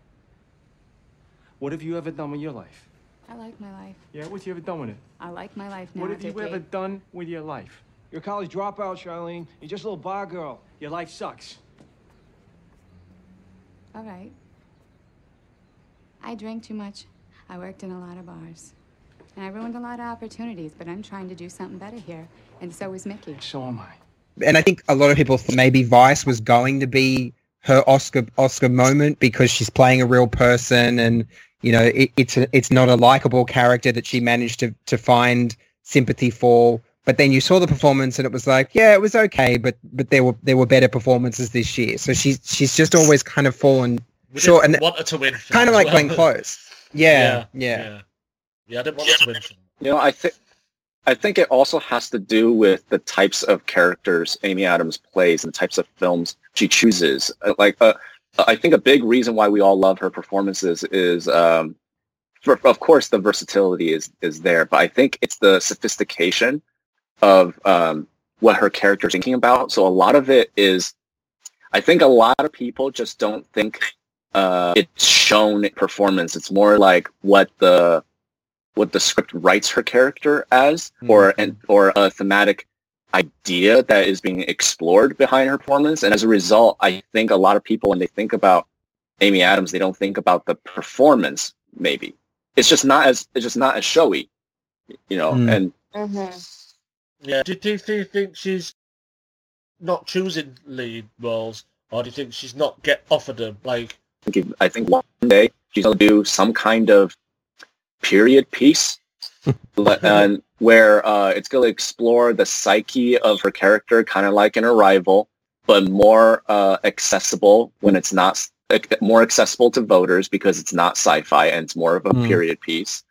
What have you ever done with your life? I like my life. Yeah, what have you ever done with it? I like my life now, what have you ever done with your life? You're a college dropout, Charlene. You're just a little bar girl. Your life sucks. All right. I drank too much. I worked in a lot of bars. And I ruined a lot of opportunities, but I'm trying to do something better here. And so is Mickey. So am I. and I think a lot of people thought maybe Vice was going to be her Oscar Oscar moment because she's playing a real person, and you know it, it's a, it's not a likable character that she managed to to find sympathy for. But then you saw the performance, and it was like, yeah, it was okay, but but there were there were better performances this year. So she's she's just always kind of fallen We short, didn't and want her to win. kind of like well. Glenn Close. Yeah, yeah. yeah. Yeah, I didn't want her to win. You know, I think I think it also has to do with the types of characters Amy Adams plays and the types of films she chooses. Uh, Like, uh, I think a big reason why we all love her performances is, um, for, of course, the versatility is is there, but I think it's the sophistication of um, what her character is thinking about. So a lot of it is, I think a lot of people just don't think uh, it's shown in performance. It's more like what the what the script writes her character as, or an or a thematic idea that is being explored behind her performance. And as a result, I think a lot of people when they think about Amy Adams, they don't think about the performance. Maybe it's just not as it's just not as showy, you know. Mm. And Yeah. Do, do, do you think she's not choosing lead roles, or do you think she's not get offered them? Like, I think- one day she's going to do some kind of period piece, and where uh, it's going to explore the psyche of her character, kind of like an Arrival, but more uh, accessible when it's not more accessible to voters because it's not sci-fi and it's more of a Mm. period piece.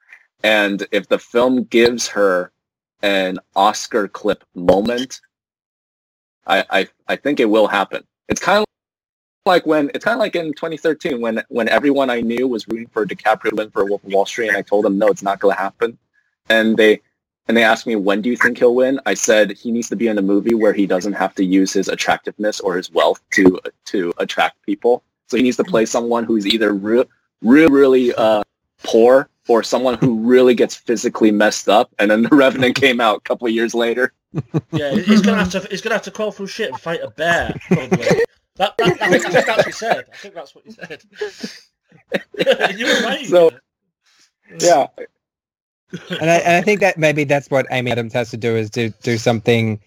And if the film gives her an Oscar clip moment, I, I I think it will happen. It's kind of like when it's kind of like in 2013 when when everyone I knew was rooting for DiCaprio to win for Wolf of Wall Street, and I told them no, it's not going to happen. And they and they asked me when do you think he'll win? I said he needs to be in a movie where he doesn't have to use his attractiveness or his wealth to to attract people. So he needs to play someone who's either real, real, really uh, poor or someone who really gets physically messed up, and then The Revenant came out a couple of years later. Yeah, he's gonna have to he's gonna have to crawl through shit and fight a bear. Probably. That, that, I think that's what you said. I think that's what he said. you were right. So, yeah. and, I, and I think that maybe that's what Amy Adams has to do is do do something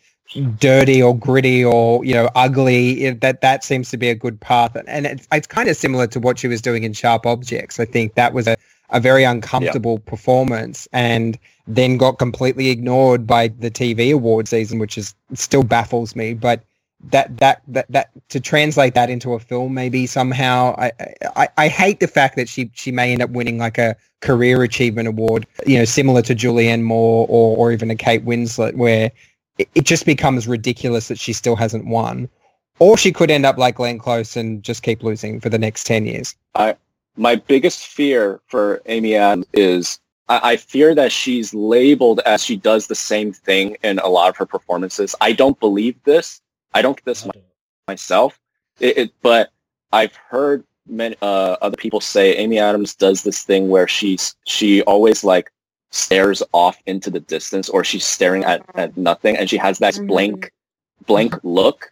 dirty or gritty or you know ugly. It- That that seems to be a good path, and it's it's kind of similar to what she was doing in Sharp Objects. I think that was a a very uncomfortable performance, and then got completely ignored by the TV award season, which is still baffles me. But that that that that to translate that into a film maybe somehow I, I I hate the fact that she she may end up winning like a career achievement award you know similar to Julianne Moore or or even a Kate Winslet where it, it just becomes ridiculous that she still hasn't won. Or she could end up like Glenn Close and just keep losing for the next 10 years. I my biggest fear for Amy Adams is I, I fear that she's labeled as she does the same thing in a lot of her performances. I don't believe this. I don't think this my, myself. It, it, but I've heard many uh, other people say Amy Adams does this thing where she's she always like stares off into the distance or she's staring at, at nothing and she has that blank blank look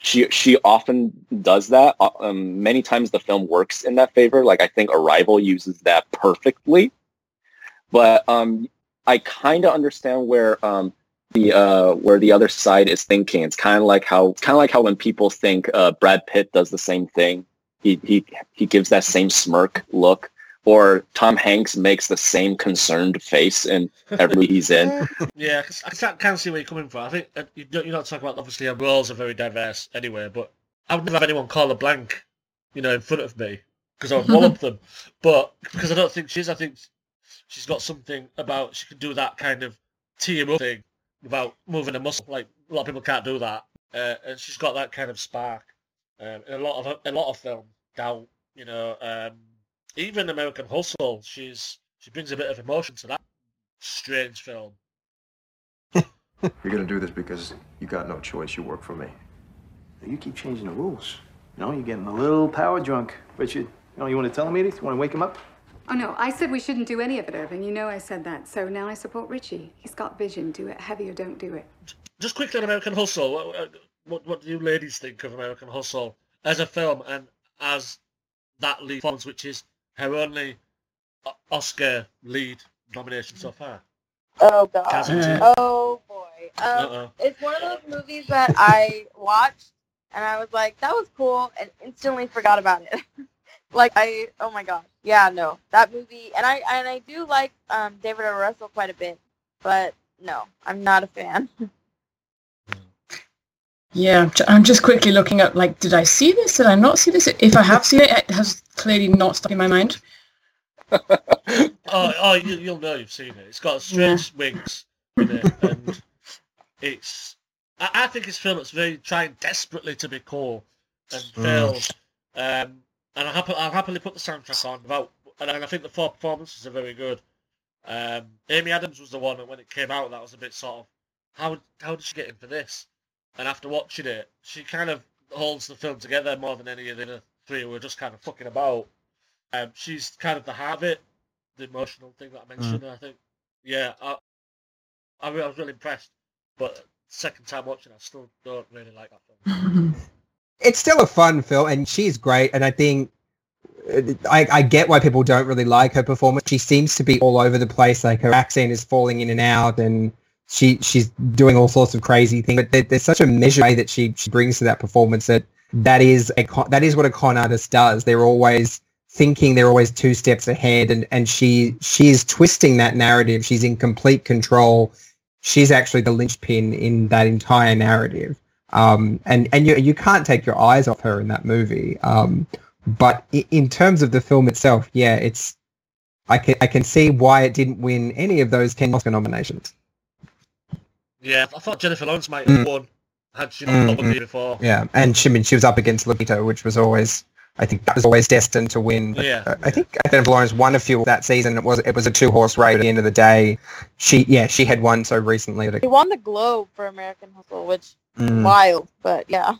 she she often does that. Uh, Um, many times the film works in that favor. Like I think Arrival uses that perfectly. But um, I kind of understand where um, the uh, where the other side is thinking. It's kind of like how kind of like how when people think uh, Brad Pitt does the same thing. He he he gives that same smirk look. Or Tom Hanks makes the same concerned face in every he's in. yeah, I can't, can't see where you're coming from. I think uh, you don't, you're not talking about obviously our roles are very diverse anyway, but I would never have anyone call a blank, you know, in front of me because I would wallop them. But because I don't think she's, I think she's got something about she can do that kind of team up thing without moving a muscle. Like a lot of people can't do that, uh, and she's got that kind of spark um, in a lot of a lot of film. Doubt, you know, um, even American Hustle, she's she brings a bit of emotion to that strange film. You're gonna do this because you got no choice. You work for me. You keep changing the rules. You know, you're getting a little power drunk. Richard, you know, you want to tell him, Edith? You want to wake him up? Oh no, I said we shouldn't do any of it, Irving. You know I said that. So now I support Richie. He's got vision. Do it heavy or don't do it. Just quickly on American Hustle, what, uh, what, what do you ladies think of American Hustle as a film and as that lead performance, which is her only Oscar lead nomination so far? Oh god. Casualty. Oh boy. Um, it's one of those movies that I watched and I was like, that was cool, and instantly forgot about it. like I, oh my god, yeah, no, that movie, and I and I do like um, David O. Russell quite a bit, but no, I'm not a fan. Yeah, I'm just quickly looking at like, did I see this? Did I not see this? If I have seen it, it has clearly not stuck in my mind. Oh, oh you, you'll know you've seen it. It's got strange wings in it, and it's. I, I think it's a film that's very trying desperately to be cool and Mm. fails. Um, and I'll, happy, I'll happily put the soundtrack on without. And I think the four performances are very good. Um, Amy Adams was the one that when it came out that was a bit sort of how how did she get in for this? And after watching it, she kind of holds the film together more than any of the other three who were just kind of fucking about. Um, she's kind of the heart of it, the emotional thing that I mentioned. I think, yeah, I, I, I was really impressed. But second time watching, I still don't really like that film. it's still a fun film and she's great and i think uh, I, I get why people don't really like her performance she seems to be all over the place like her accent is falling in and out and she she's doing all sorts of crazy things but there, there's such a measured way that she, she brings to that performance that that is a con, that is what a con artist does they're always thinking they're always two steps ahead and and she she is twisting that narrative she's in complete control she's actually the linchpin in that entire narrative um, and and you you can't take your eyes off her in that movie. Um, but in terms of the film itself, yeah, it's I can I can see why it didn't win any of those ten Oscar nominations. Yeah, I thought Jennifer Lawrence might have Mm. won had she not won mm. the before. Yeah, and she I mean she was up against Lupita, which was always I think that was always destined to win. But, Yeah, uh, I think Jennifer Lawrence won a few that season. It was it was a two horse race at the end of the day. She yeah she had won so recently. he That, won the Globe for American Hustle, which Mm. wild, but yeah.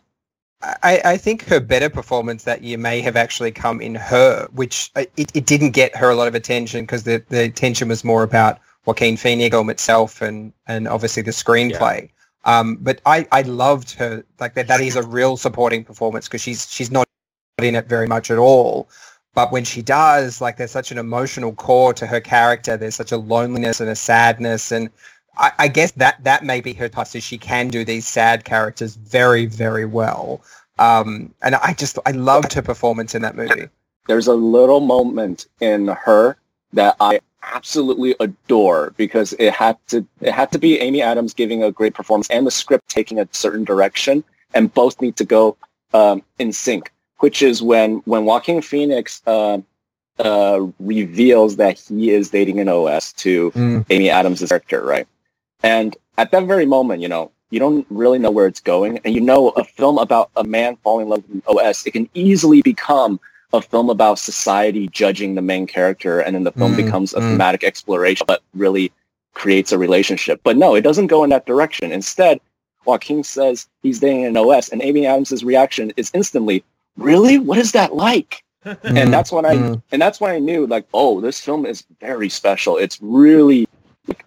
I, I think her better performance that year may have actually come in her, which uh, it, it didn't get her a lot of attention because the, the attention was more about Joaquin Phoenix film itself and, and obviously the screenplay. Yeah. Um, but I, I loved her like that. That is a real supporting performance because she's she's not in it very much at all. But when she does, like there's such an emotional core to her character. There's such a loneliness and a sadness, and I, I guess that that may be her plus is she can do these sad characters very very well. Um, and I just I loved her performance in that movie. There's a little moment in her that I absolutely adore because it had to it had to be Amy Adams giving a great performance and the script taking a certain direction, and both need to go um, in sync which is when when Joaquin Phoenix uh, uh, reveals that he is dating an OS to mm. Amy Adams' character, right? And at that very moment, you know, you don't really know where it's going, and you know, a film about a man falling in love with an OS, it can easily become a film about society judging the main character, and then the film mm. becomes a mm. thematic exploration, but really creates a relationship. But no, it doesn't go in that direction. Instead, Joaquin says he's dating an OS, and Amy Adams' reaction is instantly, really? What is that like? and that's when I mm-hmm. and that's when I knew like, oh, this film is very special. It's really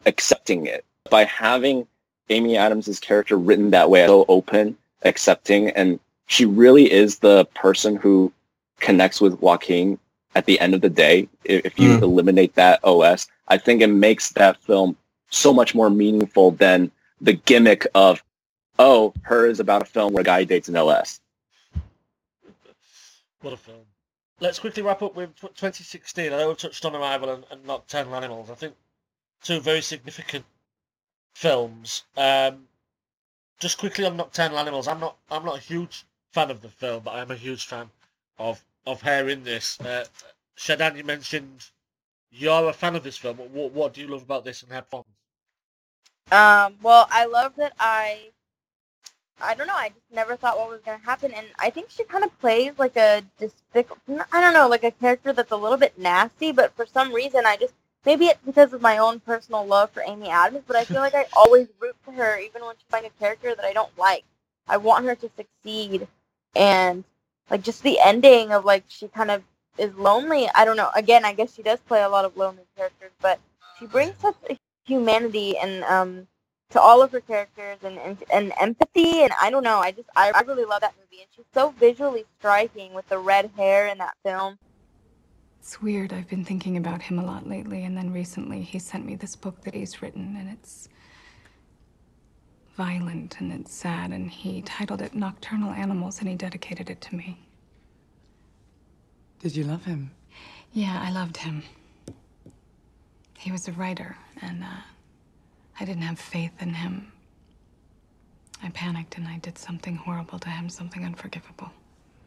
accepting it by having Amy Adams' character written that way, so open, accepting, and she really is the person who connects with Joaquin at the end of the day. If you mm. eliminate that OS, I think it makes that film so much more meaningful than the gimmick of, oh, her is about a film where a guy dates an OS. What a film. Let's quickly wrap up with 2016. I know we've touched on Arrival and, and Nocturnal Animals. I think two very significant films. Um, just quickly on Nocturnal Animals, I'm not I'm not a huge fan of the film, but I'm a huge fan of of her in this. Uh, Shadan, you mentioned you're a fan of this film. What what do you love about this and her performance? Um, well, I love that I I don't know. I just never thought what was going to happen, and I think she kind of plays like a despicable. I don't know, like a character that's a little bit nasty, but for some reason, I just maybe it's because of my own personal love for Amy Adams, but I feel like I always root for her, even when she's playing a character that I don't like. I want her to succeed, and like just the ending of like she kind of is lonely. I don't know. Again, I guess she does play a lot of lonely characters, but she brings such humanity and um to all of her characters and, and, and empathy and I don't know I just I, I really love that movie and she's so visually striking with the red hair in that film. It's weird. I've been thinking about him a lot lately and then recently he sent me this book that he's written and it's violent and it's sad and he titled it Nocturnal Animals and he dedicated it to me. Did you love him? Yeah, I loved him. He was a writer and uh I didn't have faith in him. I panicked and I did something horrible to him, something unforgivable.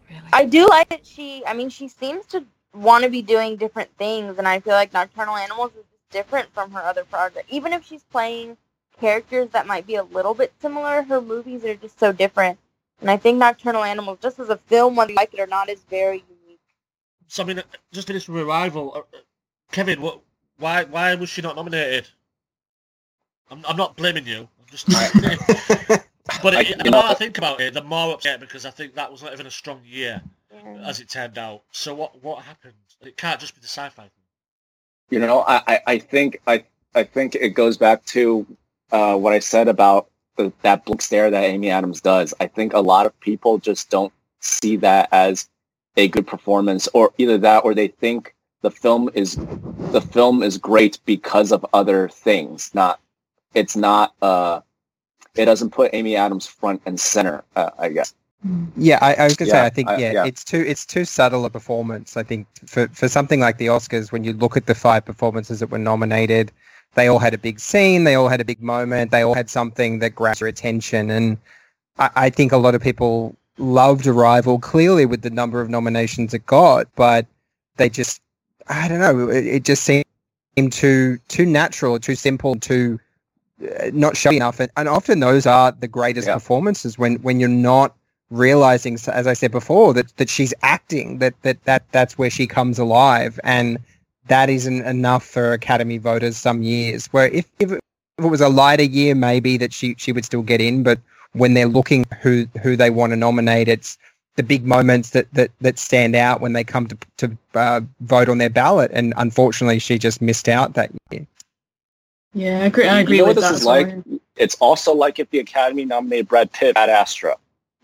Really. I do like that she, I mean, she seems to want to be doing different things, and I feel like Nocturnal Animals is just different from her other projects. Even if she's playing characters that might be a little bit similar, her movies are just so different. And I think Nocturnal Animals, just as a film, whether you like it or not, is very unique. So, I mean, just in this revival, uh, Kevin, what, why, why was she not nominated? I'm, I'm not blaming you. I'm just. but it, I, the more I think about it, the more upset because I think that was not even a strong year, yeah. as it turned out. So what what happened? It can't just be the sci-fi thing. You know, I, I think I I think it goes back to uh, what I said about the, that blank stare that Amy Adams does. I think a lot of people just don't see that as a good performance, or either that, or they think the film is the film is great because of other things, not it's not uh it doesn't put Amy Adams front and center, uh, I guess. Yeah, I, I was gonna yeah, say I think yeah, yeah, it's too it's too subtle a performance. I think for for something like the Oscars, when you look at the five performances that were nominated, they all had a big scene, they all had a big moment, they all had something that grabbed your attention, and I, I think a lot of people loved Arrival clearly with the number of nominations it got, but they just I don't know, it, it just seemed too too natural, too simple, too uh, not showing enough. And, and, often those are the greatest yeah. performances when when you're not realizing as i said before that that she's acting that that that that's where she comes alive. And that isn't enough for academy voters some years where if, if it was a lighter year maybe that she she would still get in but when they're looking who who they want to nominate. It's the big moments that that, that stand out when they come to to uh, vote on their ballot. And unfortunately, she just missed out that year. Yeah, I agree. I agree you know with what this that. is as well. like? It's also like if the Academy nominated Brad Pitt Ad Astra,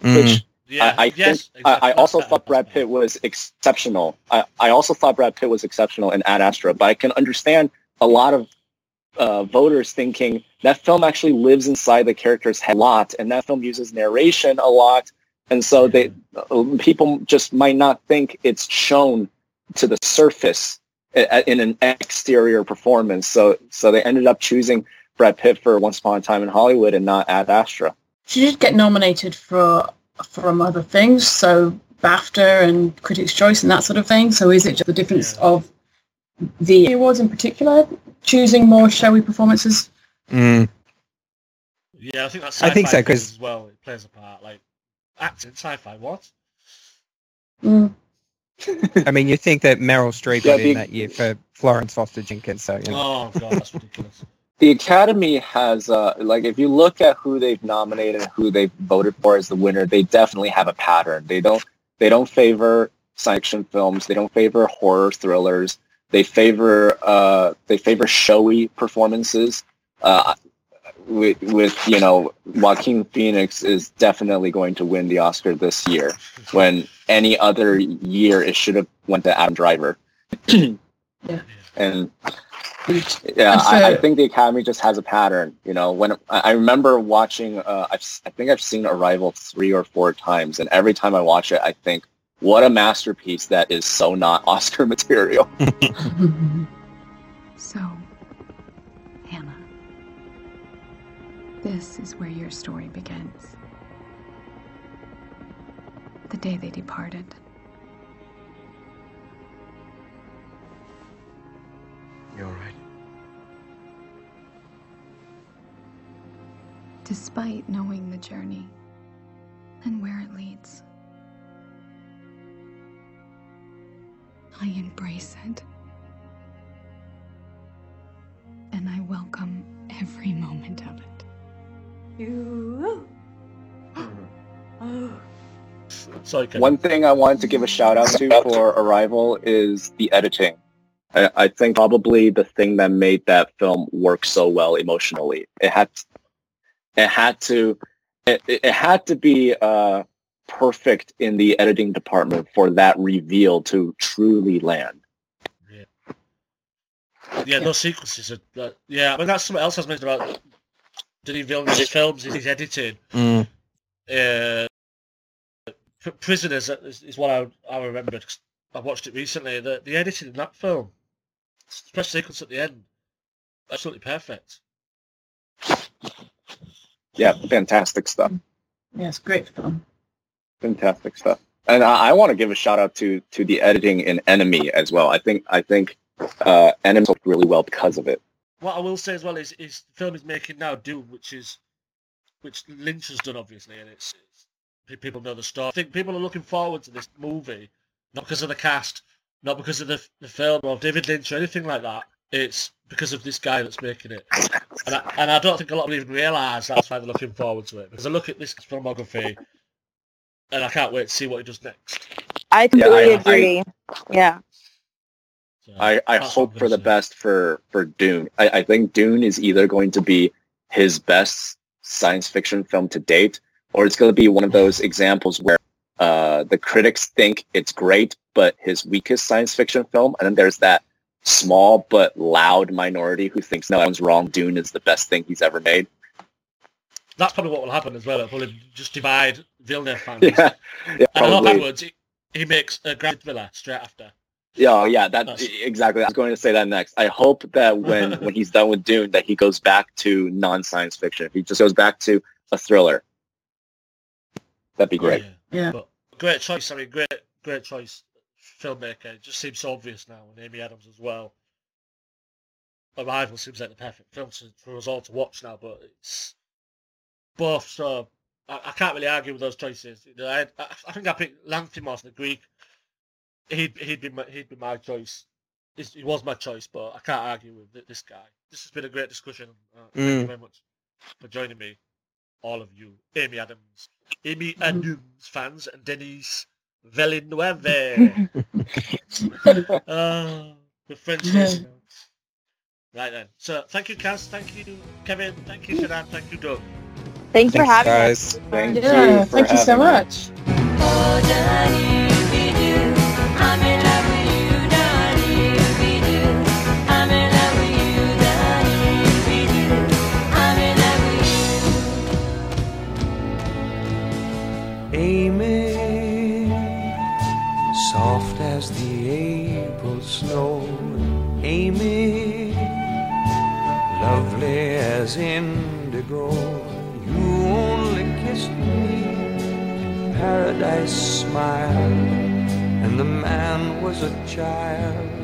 Mm. which Yeah, I, I yes, think I, I also thought Brad Pitt was exceptional. I, I also thought Brad Pitt was exceptional in Ad Astra, but I can understand a lot of uh, voters thinking that film actually lives inside the character's head a lot, and that film uses narration a lot, and so they uh, people just might not think it's shown to the surface i- in an exterior performance. So so they ended up choosing Brad Pitt for Once Upon a Time in Hollywood and not Ad Astra. She did get nominated for from other things, so BAFTA and Critics' Choice and that sort of thing. So is it just the difference of the awards in particular choosing more showy performances? Mm. Yeah, I think that's I think so, sci-fi 'cause- as well. It plays a part. Like acting sci-fi. What? Mm. I mean, you think that Meryl Streep Yeah, got in that year for Florence Foster Jenkins, so you know. Oh god, that's ridiculous. The Academy has uh, like if you look at who they've nominated and who they've voted for as the winner, they definitely have a pattern. They don't they don't favor science films. They don't favor horror thrillers. They favor uh, they favor showy performances. Uh, with, with you know Joaquin Phoenix is definitely going to win the Oscar this year. When any other year it should have went to Adam Driver. yeah. And yeah, I, I think the Academy just has a pattern. You know, when I I remember watching, uh, I've, s- I think I've seen Arrival three or four times, and every time I watch it, I think, what a masterpiece that is so not Oscar material. So, Hannah, this is where your story begins. The day they departed. You all right? Despite knowing the journey and where it leads, I embrace it. And I welcome every moment of it. You. Oh. Sorry, One thing I wanted to give a shout out to for Arrival is the editing. I, I think probably the thing that made that film work so well emotionally. It had, it had to, it, it it had to be uh, perfect in the editing department for that reveal to truly land. Yeah, those sequences are. Uh, yeah, I mean that's something else I was mentioned about Denis Villeneuve's films. His editing. Mm. Uh, P- Prisoners is, is what I I remembered. 'cause I watched it recently. The the editing in that film, especially sequence at the end, absolutely perfect. Yeah, fantastic stuff. Yeah, it's great film. Fantastic stuff. And I, I want to give a shout out to to the editing in Enemy as well. I think I think uh, Enemy worked really well because of it. What I will say as well is, is the film is making now Dune, which is which Lynch has done obviously, and it's, it's people know the story. I think people are looking forward to this movie, not because of the cast, not because of the the film or David Lynch or anything like that. It's because of this guy that's making it, and I, and I don't think a lot of people even realise that's why they're looking forward to it. Because I look at this filmography, and I can't wait to see what he does next. I completely agree. yeah. I, I hope for the best for for Dune. I, I think Dune is either going to be his best science fiction film to date, or it's going to be one of those examples where uh, the critics think it's great, but his weakest science fiction film, and then there's that small but loud minority who thinks no, that one's wrong. Dune is the best thing he's ever made. That's probably what will happen as well. It'll probably just divide Villeneuve fans. Yeah, yeah, and I hope probably. afterwards he, he makes a Grand Villa straight after. Yeah, oh, yeah, that exactly. I was going to say that next. I hope that when when he's done with Dune, that he goes back to non-science fiction. He just goes back to a thriller. That'd be great. Yeah. But great choice. I mean, great, great choice. Filmmaker. It just seems so obvious now, and Amy Adams as well. Arrival seems like the perfect film to, for us all to watch now, but it's both so. I, I can't really argue with those choices. I, I, I think I picked Lanthimos, the Greek. He'd he'd be my, he'd be my choice. He's- He was my choice, but I can't argue with th- this guy. This has been a great discussion. Uh, Thank you Mm. very much for joining me. All of you Amy Adams, Amy Adams fans, and Denis Villeneuve. uh, the French listeners. Right then. So thank you, Caz. Thank you, Kevin. Thank you, Shadan. Thank you, Doug. Thanks, for having guys. us. Thank Yeah, you for thank you so having us. much. As indigo. You only kissed me, paradise smiled, and the man was a child,